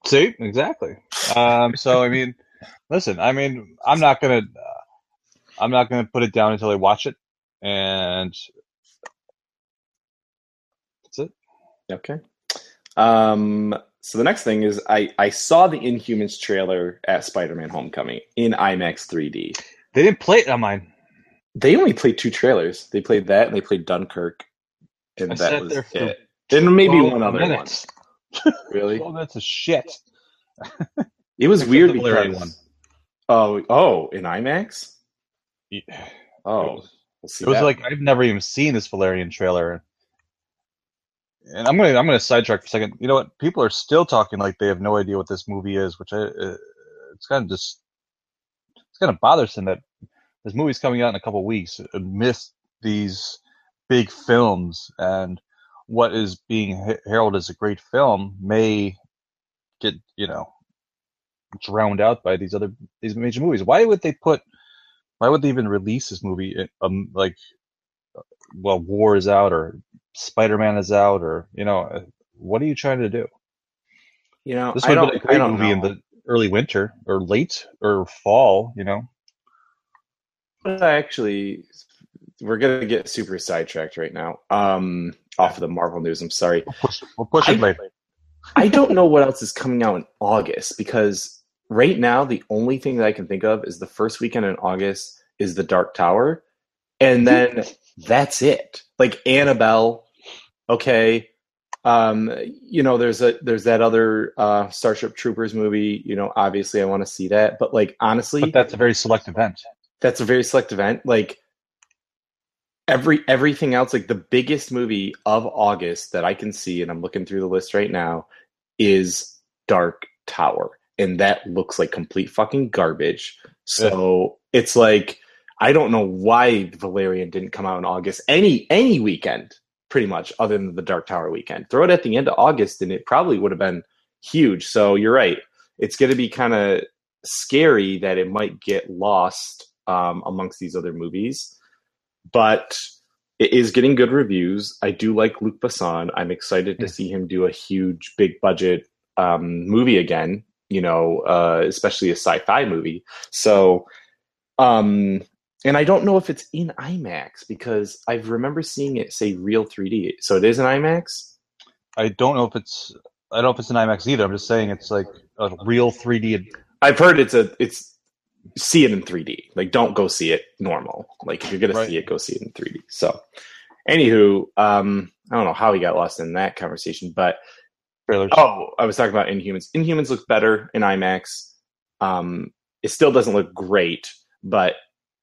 S2: see, exactly. Um, so I mean, listen. I mean, I'm not gonna, uh, I'm not gonna put it down until I watch it, and that's it.
S1: Okay. Um, so the next thing is I, I saw the Inhumans trailer at Spider-Man Homecoming in IMAX 3D.
S2: They didn't play it on mine.
S1: They only played two trailers. They played that and they played Dunkirk. And
S2: I
S1: that
S2: sat
S1: was
S2: there for
S1: it. And maybe one other
S2: minutes.
S1: one. Really?
S2: Twelve minutes of shit.
S1: It was
S2: Except
S1: weird
S2: the Valerian
S1: because Oh, oh, in IMAX?
S2: It
S1: Oh,
S2: was,
S1: we'll see.
S2: it was like I've never even seen this Valerian trailer. And I'm gonna I'm gonna sidetrack for a second. You know what? People are still talking like they have no idea what this movie is, which I uh, it's kind of just it's kind of bothersome that this movie's coming out in a couple weeks amidst these big films and what is being heralded as a great film may get you know drowned out by these other these major movies. Why would they put? Why would they even release this movie? Um, like, well, War is out or Spider Man is out or you know, uh, what are you trying to do?
S1: you know,
S2: This would have been a
S1: I
S2: great movie in the early winter or late or fall. You know,
S1: But actually, we're gonna get super sidetracked right now. Um, off of the Marvel news. I'm sorry.
S2: we'll push, we'll push it
S1: I-
S2: later.
S1: I don't know what else is coming out in August because right now the only thing that I can think of is the first weekend in August is the Dark Tower, and then that's it. Like Annabelle, okay. Um, you know, there's a there's that other uh, Starship Troopers movie. You know, obviously I want to see that, but like honestly,
S2: But that's a very select event.
S1: that's a very select event. Like every everything else, like the biggest movie of August that I can see, and I'm looking through the list right now, is Dark Tower, and that looks like complete fucking garbage. So it's like I don't know why Valerian didn't come out in August any any weekend, pretty much, other than the Dark Tower weekend. Throw it at the end of August, and it probably would have been huge. So you're right. It's going to be kind of scary that it might get lost um, amongst these other movies, but it is getting good reviews. I do like Luc Besson. I'm excited to see him do a huge, big budget um, movie again. You know, uh, especially a sci-fi movie. So, um, and I don't know if it's in IMAX because I remember seeing it say real 3D. So it is in IMAX.
S2: I don't know if it's I don't know if it's an IMAX either. I'm just saying it's like a real 3D.
S1: I've heard it's a it's see it in 3D. Like don't go see it normal. Like if you're gonna
S2: Right.
S1: see it, go see it in 3D. So anywho, um I don't know how we got lost in that conversation, but
S2: trailers.
S1: oh, I was talking about Inhumans. Inhumans looks better in IMAX. Um it still doesn't look great, but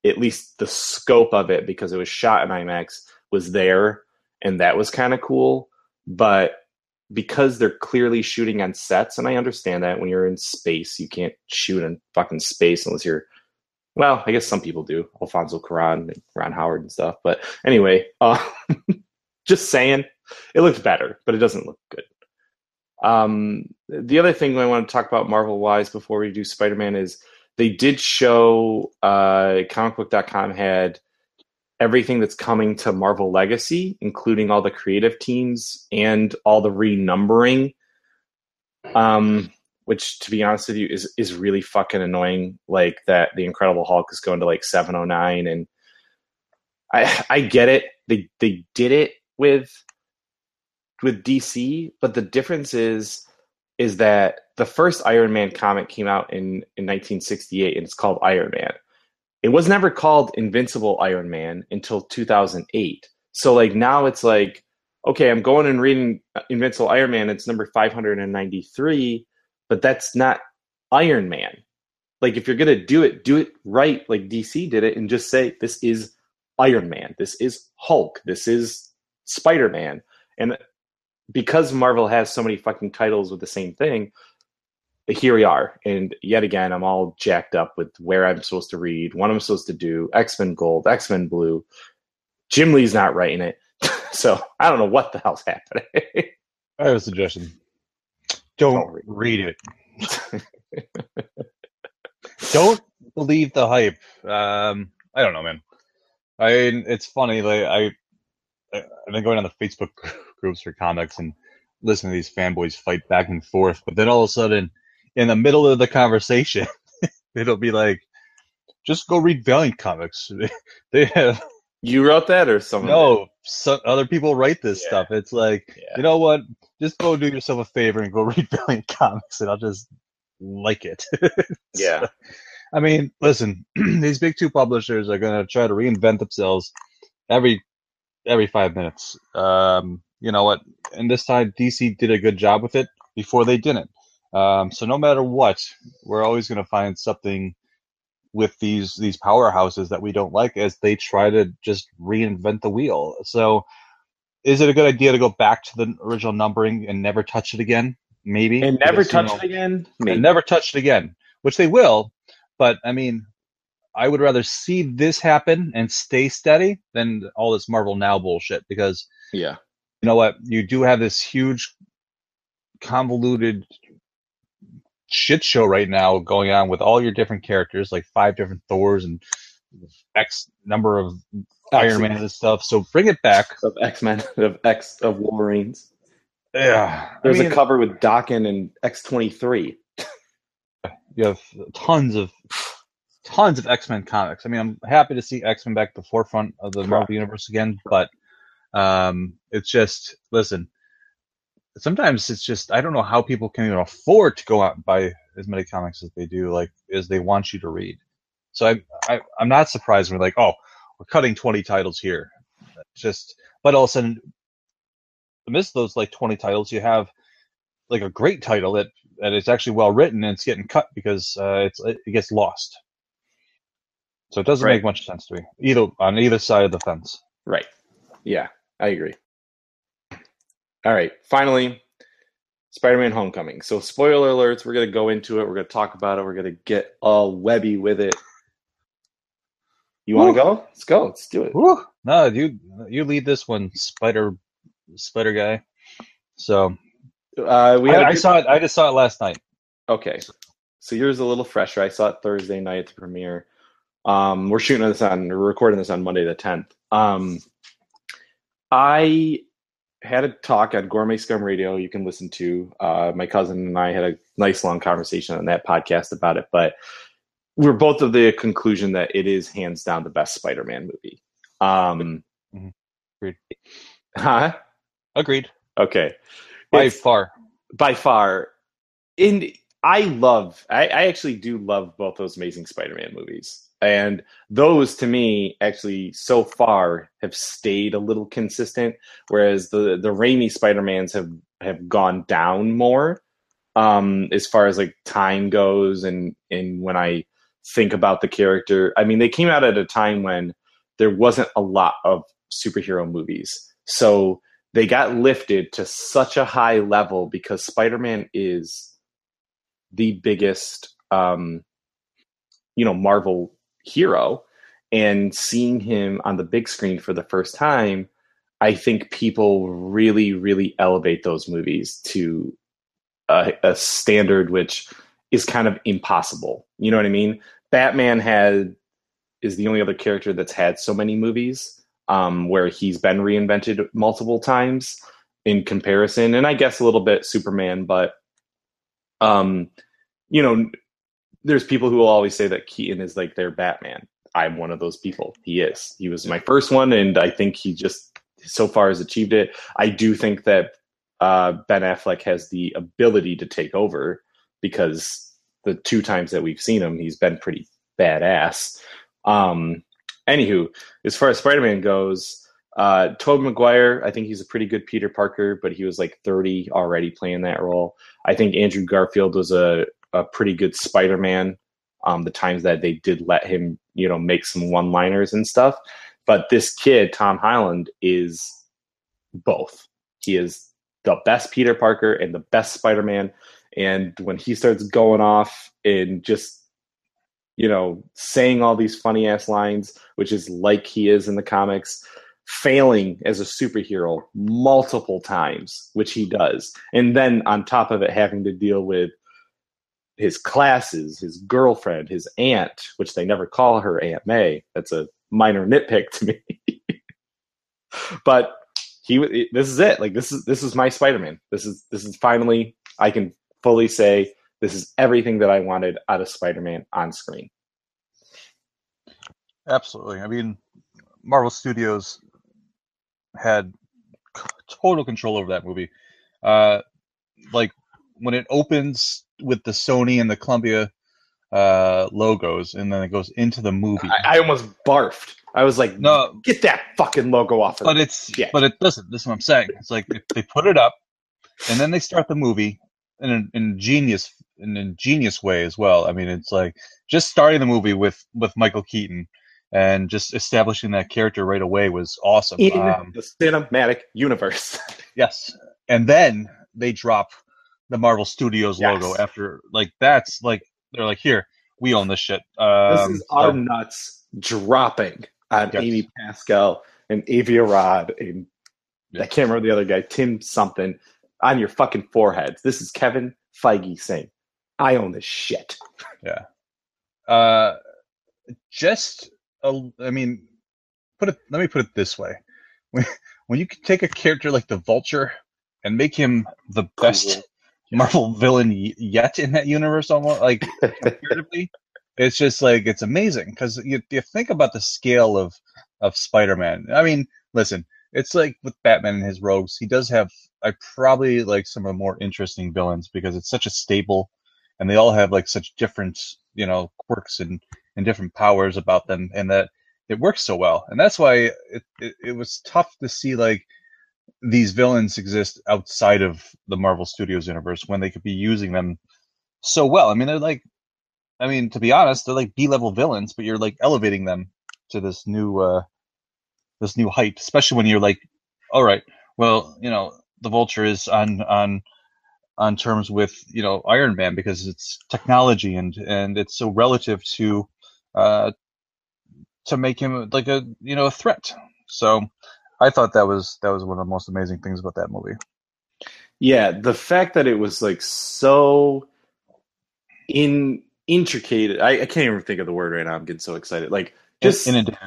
S1: at least the scope of it because it was shot in IMAX was there and that was kind of cool. But because they're clearly shooting on sets, and I understand that when you're in space, you can't shoot in fucking space unless you're. Well, I guess some people do, Alfonso Cuarón and Ron Howard and stuff. But anyway, uh, just saying, it looks better, but it doesn't look good. Um, the other thing I want to talk about Marvel wise before we do Spider Man is they did show uh, comicbook.com had everything that's coming to Marvel Legacy, including all the creative teams and all the renumbering. Um, which to be honest with you is is really fucking annoying. Like that the Incredible Hulk is going to like 709 and I I get it. They they did it with with DC, but the difference is is that the first Iron Man comic came out in in 1968 and it's called Iron Man. It was never called Invincible Iron Man until 2008. So like now it's like okay, I'm going and reading uh, Invincible Iron Man. It's number 593, but that's not Iron Man. Like if you're gonna do it, do it right, like DC did it, and just say this is Iron Man, this is Hulk, this is Spider Man, and because Marvel has so many fucking titles with the same thing, here we are. And yet again, I'm all jacked up with where I'm supposed to read, what I'm supposed to do, X Men Gold, X Men Blue. Jim Lee's not writing it. so I don't know what the hell's happening.
S2: I have a suggestion. Don't,
S1: Don't read.
S2: read it. don't believe the hype. Um, I don't know, man. I it's funny. Like I- I've been going on the Facebook groups for comics and listening to these fanboys fight back and forth. But then all of a sudden, in the middle of the conversation, it'll be like, "Just go read Valiant comics." they have
S1: you wrote that or someone?
S2: no. So, other people write this
S1: Yeah.
S2: stuff. It's like,
S1: Yeah.
S2: you know what? Just go do yourself a favor and go read Valiant comics, and I'll just like it.
S1: Yeah.
S2: I mean, listen, these big two publishers are going to try to reinvent themselves every every five minutes. Um, you know what? And this time, DC did a good job with it before they didn't. Um, so no matter what, we're always going to find something with these these powerhouses that we don't like as they try to just reinvent the wheel. So, is it a good idea to go back to the original numbering and never touch it again? Maybe
S1: And never
S2: Because, you
S1: touch
S2: know,
S1: it again?
S2: and never touch it again, which they will. But I mean, I would rather see this happen and stay steady than all this Marvel Now bullshit because
S1: Yeah.
S2: you know what? You do have this huge, convoluted shit show right now going on with all your different characters, like five different Thors and X number of Iron Man and stuff. So bring it back.
S1: Of X Men, of X, of Wolverines.
S2: Yeah,
S1: There's
S2: I mean,
S1: a cover with Dawkins and X23.
S2: you have tons of tons of X Men comics. I mean, I'm happy to see X Men back at the forefront of the Marvel universe again, but um, it's just listen. Sometimes it's just I don't know how people can even afford to go out and buy as many comics as they do, like as they want you to read. So I, I I'm not surprised when we're like, oh, we're cutting 20 titles here. Just, but all of a sudden, amidst those like 20 titles, you have like a great title that that is actually well written and it's getting cut because uh, it's it gets lost. So it doesn't
S1: Right.
S2: make much sense to me either on either side of the fence.
S1: Right. Yeah, I agree. All right. Finally, Spider Man Homecoming. So, spoiler alerts, we're going to go into it. We're going to talk about it. We're going to get all webby with it. You want to go? Let's go. Let's do it.
S2: Woo! No, you you lead this one, Spider Spider guy. So
S1: Uh, we
S2: I,
S1: had a
S2: I saw it. I just saw it last night.
S1: Okay. So yours is a little fresher. I saw it Thursday night at the premiere. Um, we're shooting this on, we're recording this on Monday the 10th. Um, I had a talk on Gourmet Scum Radio you can listen to. Uh, my cousin and I had a nice long conversation on that podcast about it, but we're both of the conclusion that it is hands down the best Spider Man movie. Um,
S2: Mhm. Agreed.
S1: Huh?
S2: Agreed.
S1: Okay.
S2: By
S1: It's-
S2: far.
S1: by far in i love I, I actually do love both those amazing spider-man movies and those to me actually so far have stayed a little consistent whereas the the Raimi spider-mans have have gone down more um as far as like time goes and and when i think about the character. I mean they came out at a time when there wasn't a lot of superhero movies. So they got lifted to such a high level because Spider-Man is the biggest um you know Marvel hero and seeing him on the big screen for the first time I think people really really elevate those movies to a, a standard which is kind of impossible you know what I mean Batman had is the only other character that's had so many movies um, where he's been reinvented multiple times in comparison. And I guess a little bit Superman, but um, you know, there's people who will always say that Keaton is like their Batman. I'm one of those people. He is. He was my first one, and I think he just so far has achieved it. I do think that uh, Ben Affleck has the ability to take over because the two times that we've seen him, he's been pretty badass. Um, anywho, as far as Spider-Man goes, uh, Tobey Maguire, I think he's a pretty good Peter Parker, but he was like 30 already playing that role. I think Andrew Garfield was a, a pretty good Spider-Man. Um, the times that they did let him, you know, make some one-liners and stuff. But this kid, Tom Holland, is both. He is the best Peter Parker and the best Spider-Man. And when he starts going off and just, you know, saying all these funny ass lines, which is like he is in the comics, failing as a superhero multiple times, which he does. And then on top of it, having to deal with his classes, his girlfriend, his aunt, which they never call her Aunt May. That's a minor nitpick to me. but he this is it. Like this is this is my Spider-Man. This is this is finally I can fully say this is everything that I wanted out of Spider-Man on screen.
S2: Absolutely. I mean, Marvel Studios had total control over that movie. Uh, like when it opens with the Sony and the Columbia uh, logos, and then it goes into the movie.
S1: I, I almost barfed. I was like,
S2: no,
S1: get that fucking logo off of
S2: but it's
S1: Yeah.
S2: but it doesn't. This is what I'm saying. It's like if they put it up, and then they start the movie in an ingenious, in an ingenious way as well. I mean, it's like just starting the movie with with Michael Keaton and just establishing that character right away was awesome.
S1: in
S2: Um,
S1: the cinematic universe.
S2: yes, and then they drop the Marvel Studios
S1: Yes.
S2: logo after like that's like they're like here we own this shit.
S1: this
S2: Um,
S1: is our
S2: so-
S1: nuts dropping on
S2: Yes.
S1: Amy Pascal and Avi Arad and
S2: Yeah.
S1: I can't remember the other guy, Tim something, on your fucking foreheads. This is Kevin Feige saying, I own this shit.
S2: Yeah. Uh, just, a, I mean, put it. Let me put it this way: when when you can take a character like the Vulture and make him the best. Marvel villain yet in that universe, almost like it's just like it's amazing because you, you think about the scale of of Spider-Man. I mean, listen, it's like with Batman and his rogues, he does have I probably like some of the more interesting villains because it's such a stable and they all have like such different you know quirks and and different powers about them and that it works so well and that's why it, it, it was tough to see like these villains exist outside of the marvel studios universe when they could be using them so well i mean they're like i mean to be honest they're like b-level villains but you're like elevating them to this new uh this new height especially when you're like all right well you know the vulture is on on on terms with you know Iron Man because it's technology and and it's so relative to uh to make him like a you know a threat. So I thought that was that was one of the most amazing things about that movie.
S1: Yeah, the fact that it was like so in intricate I, I can't even think of the word right now. I'm getting so excited. Like just
S2: inundated.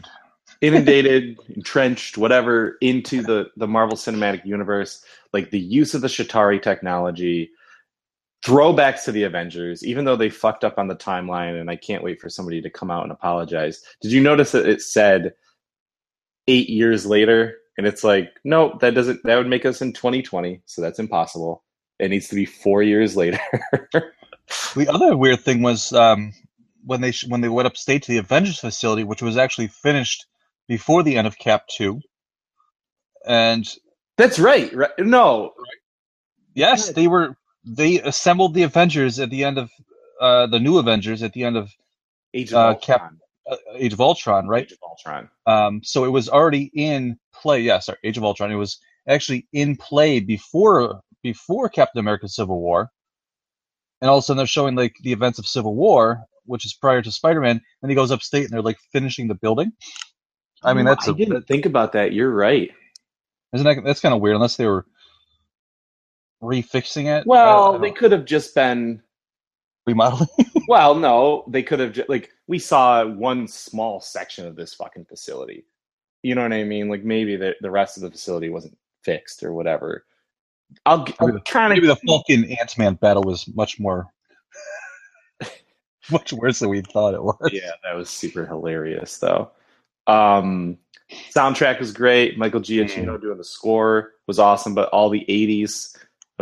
S1: inundated, entrenched, whatever, into the the Marvel Cinematic Universe. Like the use of the Chitauri technology, throwbacks to the Avengers, even though they fucked up on the timeline, and I can't wait for somebody to come out and apologize. Did you notice that it said eight years later? And it's like, no, that doesn't. That would make us in 2020, so that's impossible. It needs to be four years later.
S2: The other weird thing was um, when they when they went upstate to the Avengers facility, which was actually finished before the end of Cap two, and
S1: that's right. right. No,
S2: Yes, they were. They assembled the Avengers at the end of uh, the new Avengers at the end of
S1: Age of
S2: Uh. Cap- uh, Age of Ultron, right?
S1: Age of Ultron.
S2: Um, so it was already in play. Yeah, sorry, Age of Ultron. It was actually in play before before Captain America: Civil War, and all of a sudden they're showing like the events of Civil War, which is prior to Spider-Man. And he goes upstate and they're like finishing the building. I mean, that's
S1: I
S2: a,
S1: didn't think about that. You're right.
S2: isn't that that's kind of weird unless they were refixing it.
S1: Well, they could have just been
S2: remodeling.
S1: Well, no, they could have like we saw one small section of this fucking facility. You know what I mean? Like maybe the the rest of the facility wasn't fixed or whatever. I'll,
S2: Maybe
S1: I'll
S2: the-
S1: kind
S2: Maybe the Falcon Ant Man battle was much more, much worse than we thought it was.
S1: yeah, that was super hilarious though. Um, soundtrack was great. Michael Giacchino doing the score was awesome, but all the '80s,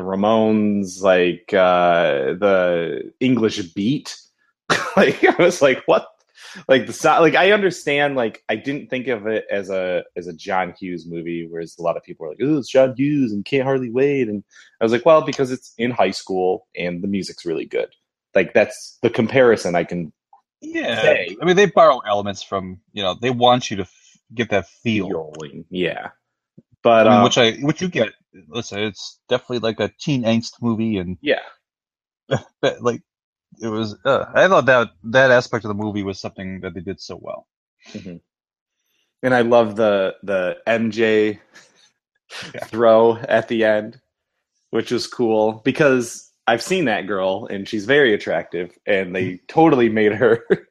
S1: the Ramones, like uh, the English beat, like I was like, what? Like the sound, like I understand. Like I didn't think of it as a as a John Hughes movie, whereas a lot of people are like, "Oh, it's John Hughes and can't hardly wait." And I was like, well, because it's in high school and the music's really good. Like that's the comparison I can
S2: Yeah,
S1: Say.
S2: I mean they borrow elements from you know they want you to f- get that feel,
S1: feeling. Yeah, but
S2: I mean,
S1: um,
S2: which I which you get. Listen, it's definitely like a teen angst movie, and
S1: yeah,
S2: like it was. Uh, I thought that that aspect of the movie was something that they did so well.
S1: and I love the the MJ
S2: Yeah.
S1: throw at the end, which was cool because I've seen that girl and she's very attractive, and they totally made her.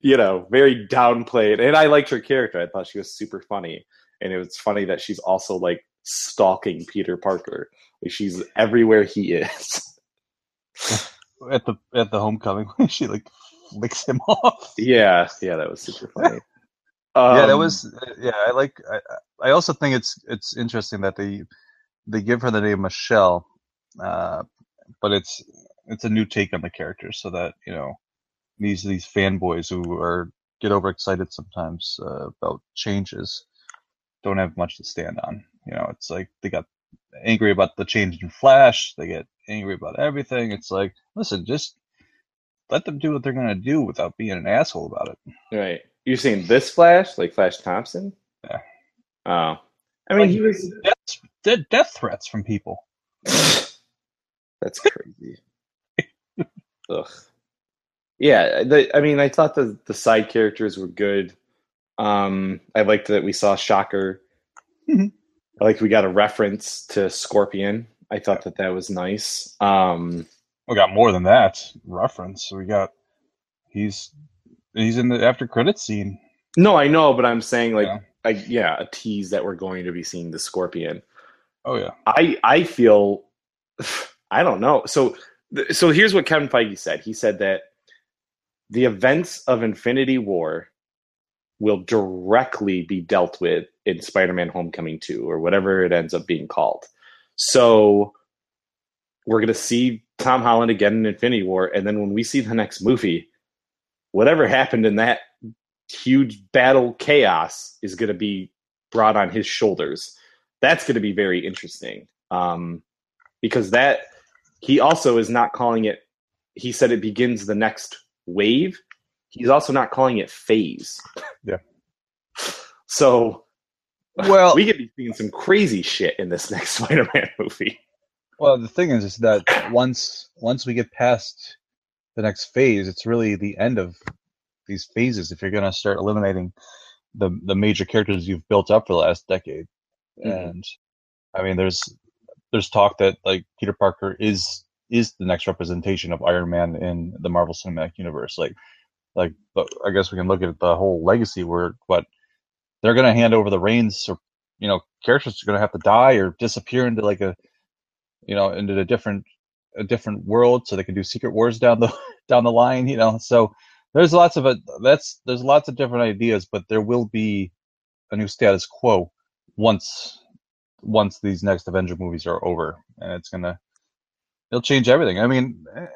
S1: You know, very downplayed, and I liked her character. I thought she was super funny, and it was funny that she's also like stalking Peter Parker. Like she's everywhere he is.
S2: At the at the homecoming, when she like flicks him off.
S1: Yeah, yeah, that was super funny. Um,
S2: yeah, that was. Yeah, I like. I, I also think it's it's interesting that they they give her the name Michelle, uh, but it's it's a new take on the character, so that you know these these fanboys who are get overexcited sometimes uh, about changes don't have much to stand on. You know, it's like they got angry about the change in Flash. They get angry about everything. It's like, listen, just let them do what they're gonna do without being an asshole about it.
S1: right. You're saying this Flash, like Flash Thompson?
S2: Yeah.
S1: Oh, I mean, he was.
S2: Death, death, death threats from people.
S1: That's crazy. Ugh. Yeah, the, I mean, I thought the the side characters were good. Um, I liked that we saw Shocker.
S2: Mhm.
S1: I like we got a reference to Scorpion. I thought that that was nice. Um,
S2: We got more than that reference. We got he's he's in the after credit scene.
S1: no, I know, but I'm saying like,
S2: Yeah.
S1: I, yeah, a tease that we're going to be seeing the Scorpion.
S2: Oh yeah,
S1: I I feel I don't know. So so here's what Kevin Feige said. He said that the events of Infinity War will directly be dealt with in Spider-Man Homecoming 2 or whatever it ends up being called. So we're going to see Tom Holland again in Infinity War and then when we see the next movie whatever happened in that huge battle chaos is going to be brought on his shoulders that's going to be very interesting um, because that he also is not calling it he said it begins the next wave he's also not calling it phase
S2: Yeah.
S1: so
S2: Well-
S1: we could be seeing some crazy shit in this next spider-man movie
S2: Well, the thing is, is that once once we get past the next phase, it's really the end of these phases. If you're going to start eliminating the the major characters you've built up for the last decade,
S1: Mhm.
S2: and I mean, there's there's talk that like Peter Parker is is the next representation of Iron Man in the Marvel Cinematic Universe. Like, like, but I guess we can look at the whole legacy where what they're going to hand over the reins, or you know, characters are going to have to die or disappear into like a you know, into a different a different world so they can do secret wars down the down the line, you know. So there's lots of a, that's there's lots of different ideas, but there will be a new status quo once once these next Avenger movies are over and it's to it'll change everything. I mean, eh,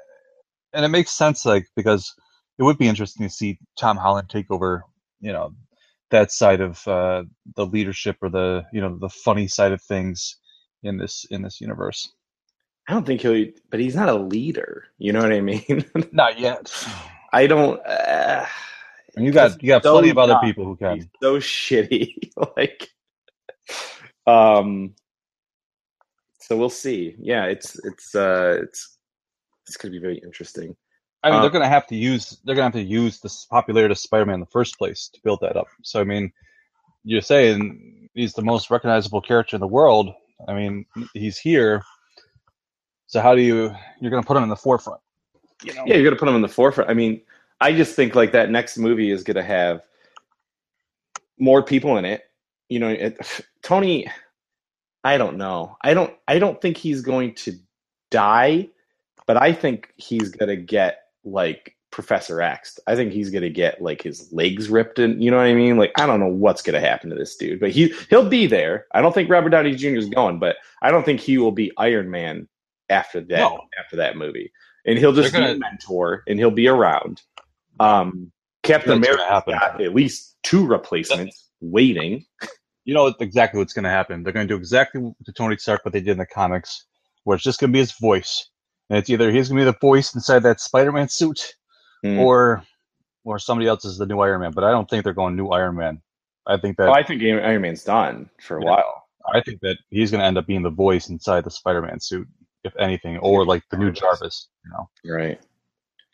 S2: and it makes sense like because it would be interesting to see Tom Holland take over, you know, that side of uh the leadership or the, you know, the funny side of things in this in this universe.
S1: i don't think he'll but he's not a leader you know what i mean
S2: Not yet.
S1: i don't uh,
S2: you got you got
S1: So
S2: plenty of other people who
S1: he's
S2: can.
S1: so shitty like um so we'll see yeah it's it's uh it's it's gonna be very interesting
S2: I mean,
S1: Uh,
S2: they're gonna have to use they're gonna have to use the popularity of Spider-Man in the first place to build that up. So I mean, you're saying he's the most recognizable character in the world. I mean, he's here. So how do you you're gonna put him in the forefront? you know,
S1: Yeah, you're gonna put him in the forefront. I mean, I just think like that next movie is gonna have more people in it. You know, it, Tony. I don't know. I don't. I don't think he's going to die, but I think he's gonna get like Professor X. I think he's gonna get like his legs ripped, and you know what I mean. Like I don't know what's gonna happen to this dude, but he he'll be there. I don't think Robert Downey Jr. is going, but I don't think he will be Iron Man after that.
S2: No.
S1: After that movie, and he'll just
S2: They're
S1: be a mentor, and he'll be around. Um, Captain
S2: That's
S1: America got at least two replacements waiting.
S2: you know exactly what's going to happen. They're going to do exactly to Tony Stark what they did in the comics, where it's just going to be his voice, and it's either he's going to be the voice inside that Spider-Man suit,
S1: Hmm.
S2: or or somebody else is the new Iron Man. But I don't think they're going new Iron Man. I think that
S1: Oh, I think Iron Man's done for a
S2: Yeah.
S1: while.
S2: I think that he's going to end up being the voice inside the Spider-Man suit, if anything, or like the new Jarvis. You know,
S1: Right.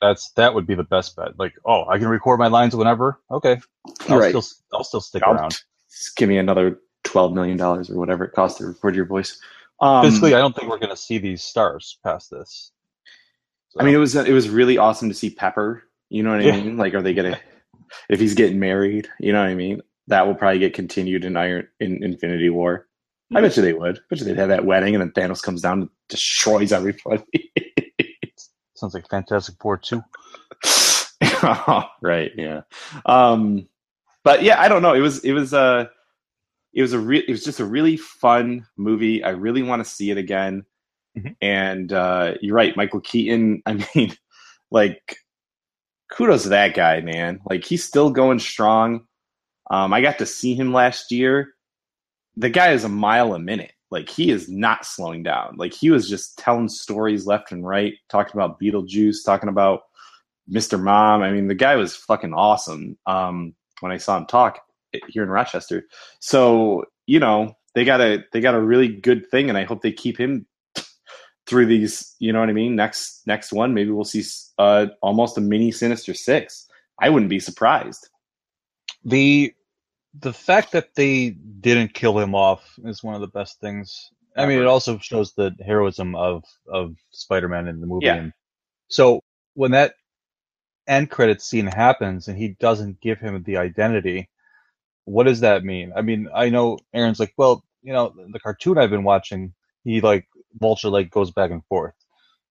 S2: that's that would be the best bet. Like, oh, I can record my lines whenever. Okay, I'll
S1: Right.
S2: still I'll still stick
S1: I'll-
S2: around.
S1: Just give me another twelve million dollars or whatever it costs to record your voice. Um,
S2: Physically, I don't think we're going to see these stars past this. So-
S1: I mean, it was it was really awesome to see Pepper. You know what I
S2: Yeah.
S1: mean? Like, are they gonna if he's getting married? You know what I mean? That will probably get continued in Iron in Infinity War. I bet you they would. I bet you they'd have that wedding, and then Thanos comes down and destroys everybody.
S2: sounds like Fantastic Four too.
S1: right. Yeah. Um, but yeah, I don't know. It was it was uh it was a re- it was just a really fun movie. I really want to see it again.
S2: Mhm.
S1: And uh, you're right, Michael Keaton. I mean, like, kudos to that guy, man. Like, he's still going strong. Um, I got to see him last year. The guy is a mile a minute. Like, he is not slowing down. Like, he was just telling stories left and right, talking about Beetlejuice, talking about Mr. Mom. I mean, the guy was fucking awesome. Um, when I saw him talk here in Rochester, so you know they got a they got a really good thing, and I hope they keep him through these. You know what I mean? Next next one, maybe we'll see uh, almost a mini Sinister Six. I wouldn't be surprised.
S2: The the fact that they didn't kill him off is one of the best things. I mean, it also shows the heroism of of Spider-Man in the movie.
S1: Yeah.
S2: And so when that end credit scene happens and he doesn't give him the identity, what does that mean? I mean, I know Aaron's like, well, you know, the cartoon I've been watching, he like Vulture like goes back and forth,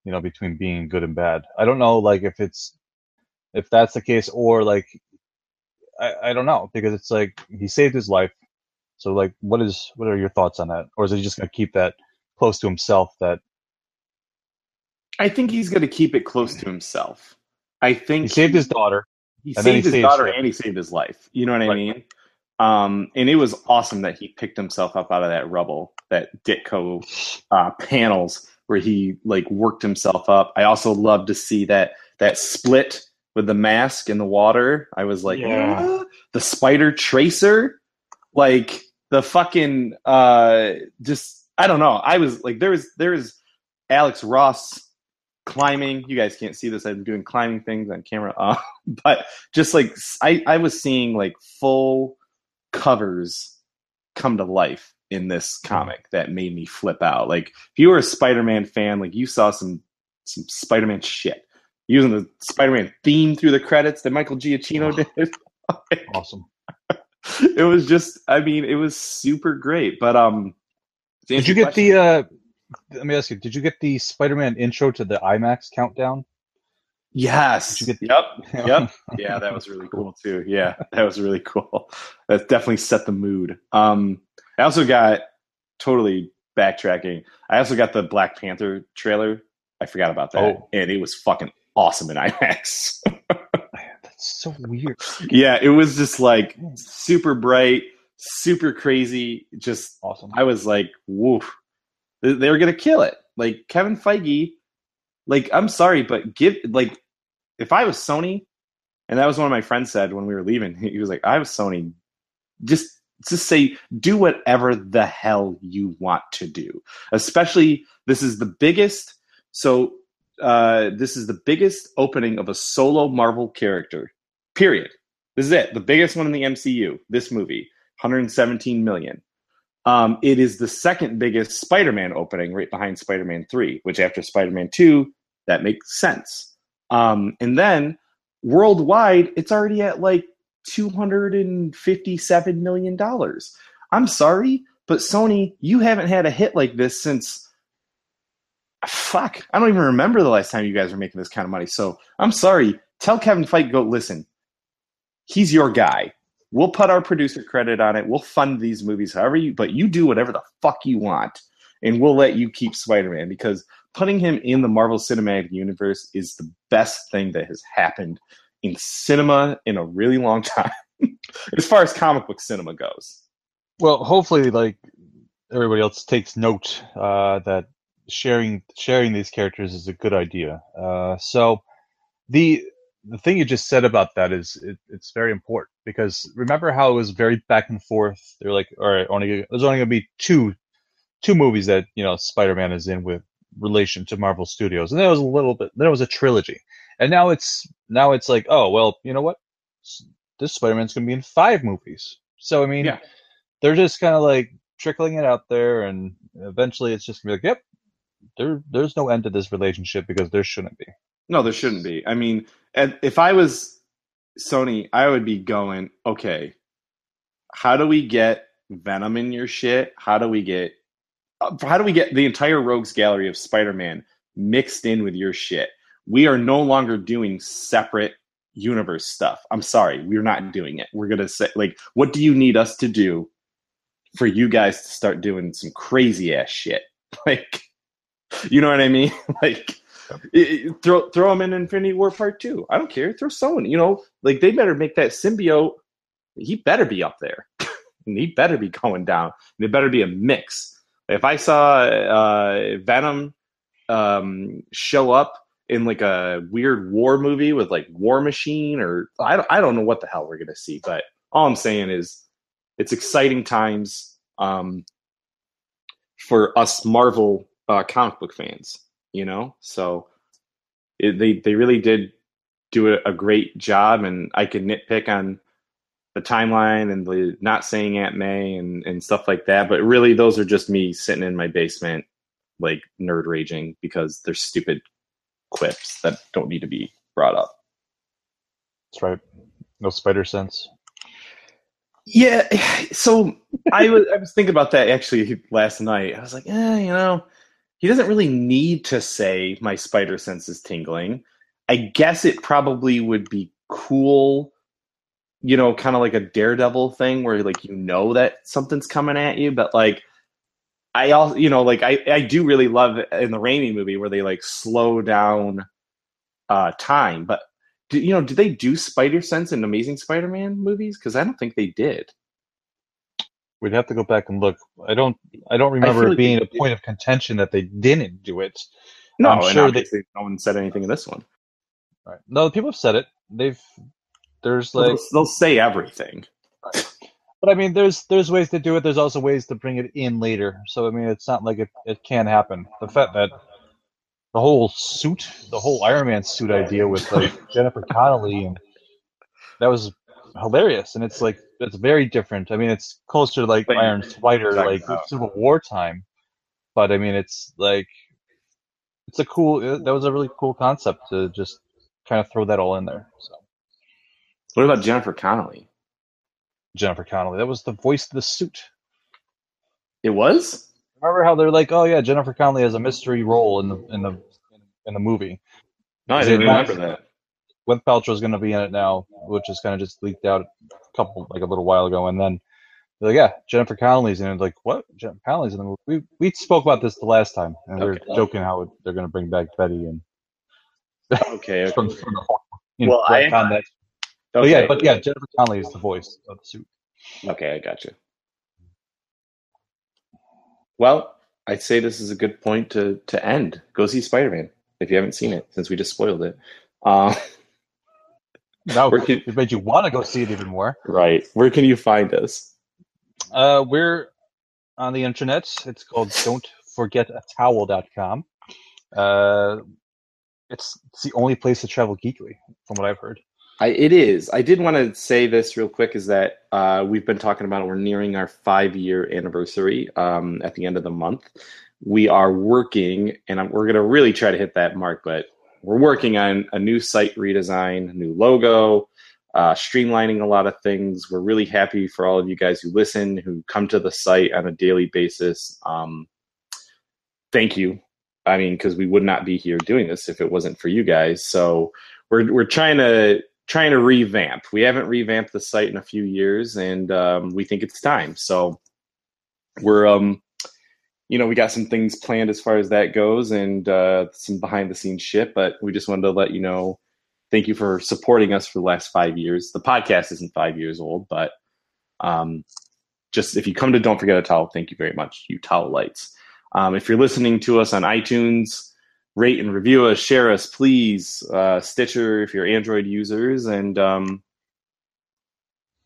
S2: you know, between being good and bad. I don't know, like if it's if that's the case or like I, I don't know because it's like he saved his life. So like, what is what are your thoughts on that, or is he just gonna keep that close to himself? That
S1: I think he's going to keep it close to himself. I think
S2: he saved his daughter.
S1: he saved
S2: he
S1: his
S2: saved
S1: daughter
S2: him.
S1: and he saved his life. You know what I mean? Um, and it was awesome that he picked himself up out of that rubble, that Ditko uh, panels where he like worked himself up. I also love to see that that split with the mask in the water. I was like,
S2: Yeah.
S1: "What? the spider tracer, like the fucking uh, just I don't know. I was like, there was there was Alex Ross climbing. You guys can't see this. I'm doing climbing things on camera, uh, but just like I, I was seeing like full covers come to life in this comic that made me flip out. Like if you were a Spider-Man fan, like you saw some some Spider-Man shit. Using the Spider-Man theme through the credits that Michael Giacchino did.
S2: Awesome.
S1: it was just I mean, it was super great. But um
S2: Did you get the? uh Let me ask you. Did you get the Spider-Man intro to the IMAX countdown?
S1: Yes.
S2: Did you get-
S1: yep. Yep. Yeah, that was really cool too. Yeah, that was really cool. That definitely set the mood. Um, I also got totally backtracking. I also got the Black Panther trailer. I forgot about that,
S2: Oh.
S1: and it was fucking awesome in IMAX.
S2: That's so weird.
S1: yeah, it was just like super bright, super crazy. Just
S2: Awesome.
S1: I was like, woof. They were gonna kill it. Like Kevin Feige, like I'm sorry, but give like if I was Sony, and that was one of my friends said when we were leaving, he was like, I was Sony, just just say do whatever the hell you want to do. Especially this is the biggest so uh this is the biggest opening of a solo Marvel character. Period. This is it. The biggest one in the MCU, this movie. 117 million. Um, it is the second biggest Spider-Man opening, right behind Spider-Man 3, which after Spider-Man 2, that makes sense. Um, and then worldwide, it's already at like $257 million. I'm sorry, but Sony, you haven't had a hit like this since. Fuck, I don't even remember the last time you guys were making this kind of money. So I'm sorry. Tell Kevin Feige, go listen. He's your guy. We'll put our producer credit on it. We'll fund these movies however you, but you do whatever the fuck you want, and we'll let you keep Spider-Man because putting him in the Marvel Cinematic Universe is the best thing that has happened in cinema in a really long time, as far as comic book cinema goes.
S2: Well, hopefully, like everybody else takes note uh, that sharing sharing these characters is a good idea. Uh, so the the thing you just said about that is it, it's very important because remember how it was very back and forth. They're like, all right, only there's only to be two two movies that you know Spider-Man is in with relation to Marvel Studios, and that was a little bit. Then it was a trilogy, and now it's now it's like, oh well, you know what? This Spider-Man's going to be in five movies. So I mean,
S1: Yeah.
S2: they're just kind of like trickling it out there, and eventually it's just gonna be like, yep, there there's no end to this relationship because there shouldn't be.
S1: No, there shouldn't be. I mean, and if I was Sony, I would be going, okay, how do we get Venom in your shit? How do we get Uh, how do we get the entire rogues gallery of Spider-Man mixed in with your shit? We are no longer doing separate universe stuff. I'm sorry, we're not doing it. We're going to say like what do you need us to do for you guys to start doing some crazy ass shit? Like you know what I mean? like it- it- throw throw him in Infinity War Part Two. I don't care. Throw someone. You know, like they better make that symbiote. He better be up there, and he better be going down. And it better be a mix. If I saw uh, Venom um, show up in like a weird war movie with like War Machine, or I don't, I don't know what the hell we're gonna see. But all I'm saying is, it's exciting times um, for us Marvel uh, comic book fans you know so it, they they really did do a, a great job and i can nitpick on the timeline and the not saying aunt may and, and stuff like that but really those are just me sitting in my basement like nerd raging because they're stupid quips that don't need to be brought up
S2: That's right. No spider sense.
S1: Yeah, so I was I was thinking about that actually last night. I was like, eh, you know, he doesn't really need to say my spider sense is tingling. I guess it probably would be cool, you know, kind of like a daredevil thing where like you know that something's coming at you, but like I also, you know, like I I do really love in the Raimi movie where they like slow down uh time, but do, you know, did they do spider sense in Amazing Spider-Man movies? Because I don't think they did.
S2: We'd have to go back and look. I don't. I don't remember
S1: feel
S2: it
S1: like
S2: being a point of contention that they didn't do it.
S1: No,
S2: I'm
S1: and
S2: sure they-
S1: no one said anything in this one.
S2: Right. No, people have said it. They've. There's like,
S1: they'll, they'll say everything.
S2: but I mean, there's there's ways to do it. There's also ways to bring it in later. So I mean, it's not like it it can happen. The fact that the whole suit, the whole Iron Man suit idea with like Jennifer Connelly, and that was hilarious. And it's like it's very different. I mean, it's closer to like
S1: But-
S2: Iron Spider, like
S1: about-
S2: Civil War time. But I mean, it's like it's a cool. That was a really cool concept to just kind of throw that all in there. So
S1: What about Jennifer Connelly?
S2: Jennifer Connelly, that was the voice of the suit.
S1: It was.
S2: Remember how they're like, oh yeah, Jennifer Connelly has a mystery role in the in the in the movie.
S1: No, I
S2: Is
S1: didn't remember that.
S2: Gwyneth Paltrow's going to be in it now, which is kind of just leaked out a couple like a little while ago, and then they're like, yeah, Jennifer Connelly's in it. Like, what? Jennifer Connelly's in the movie? We we spoke about this the last time, and we
S1: Okay.
S2: were joking how it, they're going to bring back Betty and
S1: Okay. okay.
S2: from, from the you know,
S1: Well, I-
S2: that. But yeah, but yeah, Jennifer Connelly is the voice of the suit.
S1: Okay, I got you. Well, I'd say this is a good point to to end. Go see Spider Man if you haven't seen it, since we just spoiled it. Uh,
S2: Now
S1: Where can-
S2: it made you want to go see it even more.
S1: right. Where can you find us?
S2: Uh, we're on the internet. It's called Don't Forget a don'tforgetatowel.com. Uh, it's, it's the only place to travel geekly, from what I've heard.
S1: I, it is. I did want to say this real quick is that uh, we've been talking about we're nearing our five year anniversary um, at the end of the month. We are working, and I'm, we're going to really try to hit that mark, but we're working on a new site redesign, new logo, uh, streamlining a lot of things. We're really happy for all of you guys who listen, who come to the site on a daily basis. Um, thank you. I mean, because we would not be here doing this if it wasn't for you guys. So we're we're trying to trying to revamp. We haven't revamped the site in a few years, and um, we think it's time. So we're um you know we got some things planned as far as that goes and uh, some behind the scenes shit but we just wanted to let you know thank you for supporting us for the last five years the podcast isn't five years old but um, just if you come to don't forget a towel thank you very much you towel lights um, if you're listening to us on itunes rate and review us share us please uh, stitcher if you're android users and um,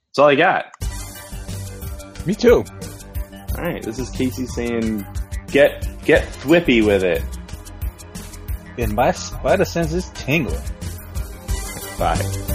S1: that's all i got
S2: Me too.
S1: all right this is casey saying get get thwippy with it
S2: And my spider sense is tingling.
S1: bye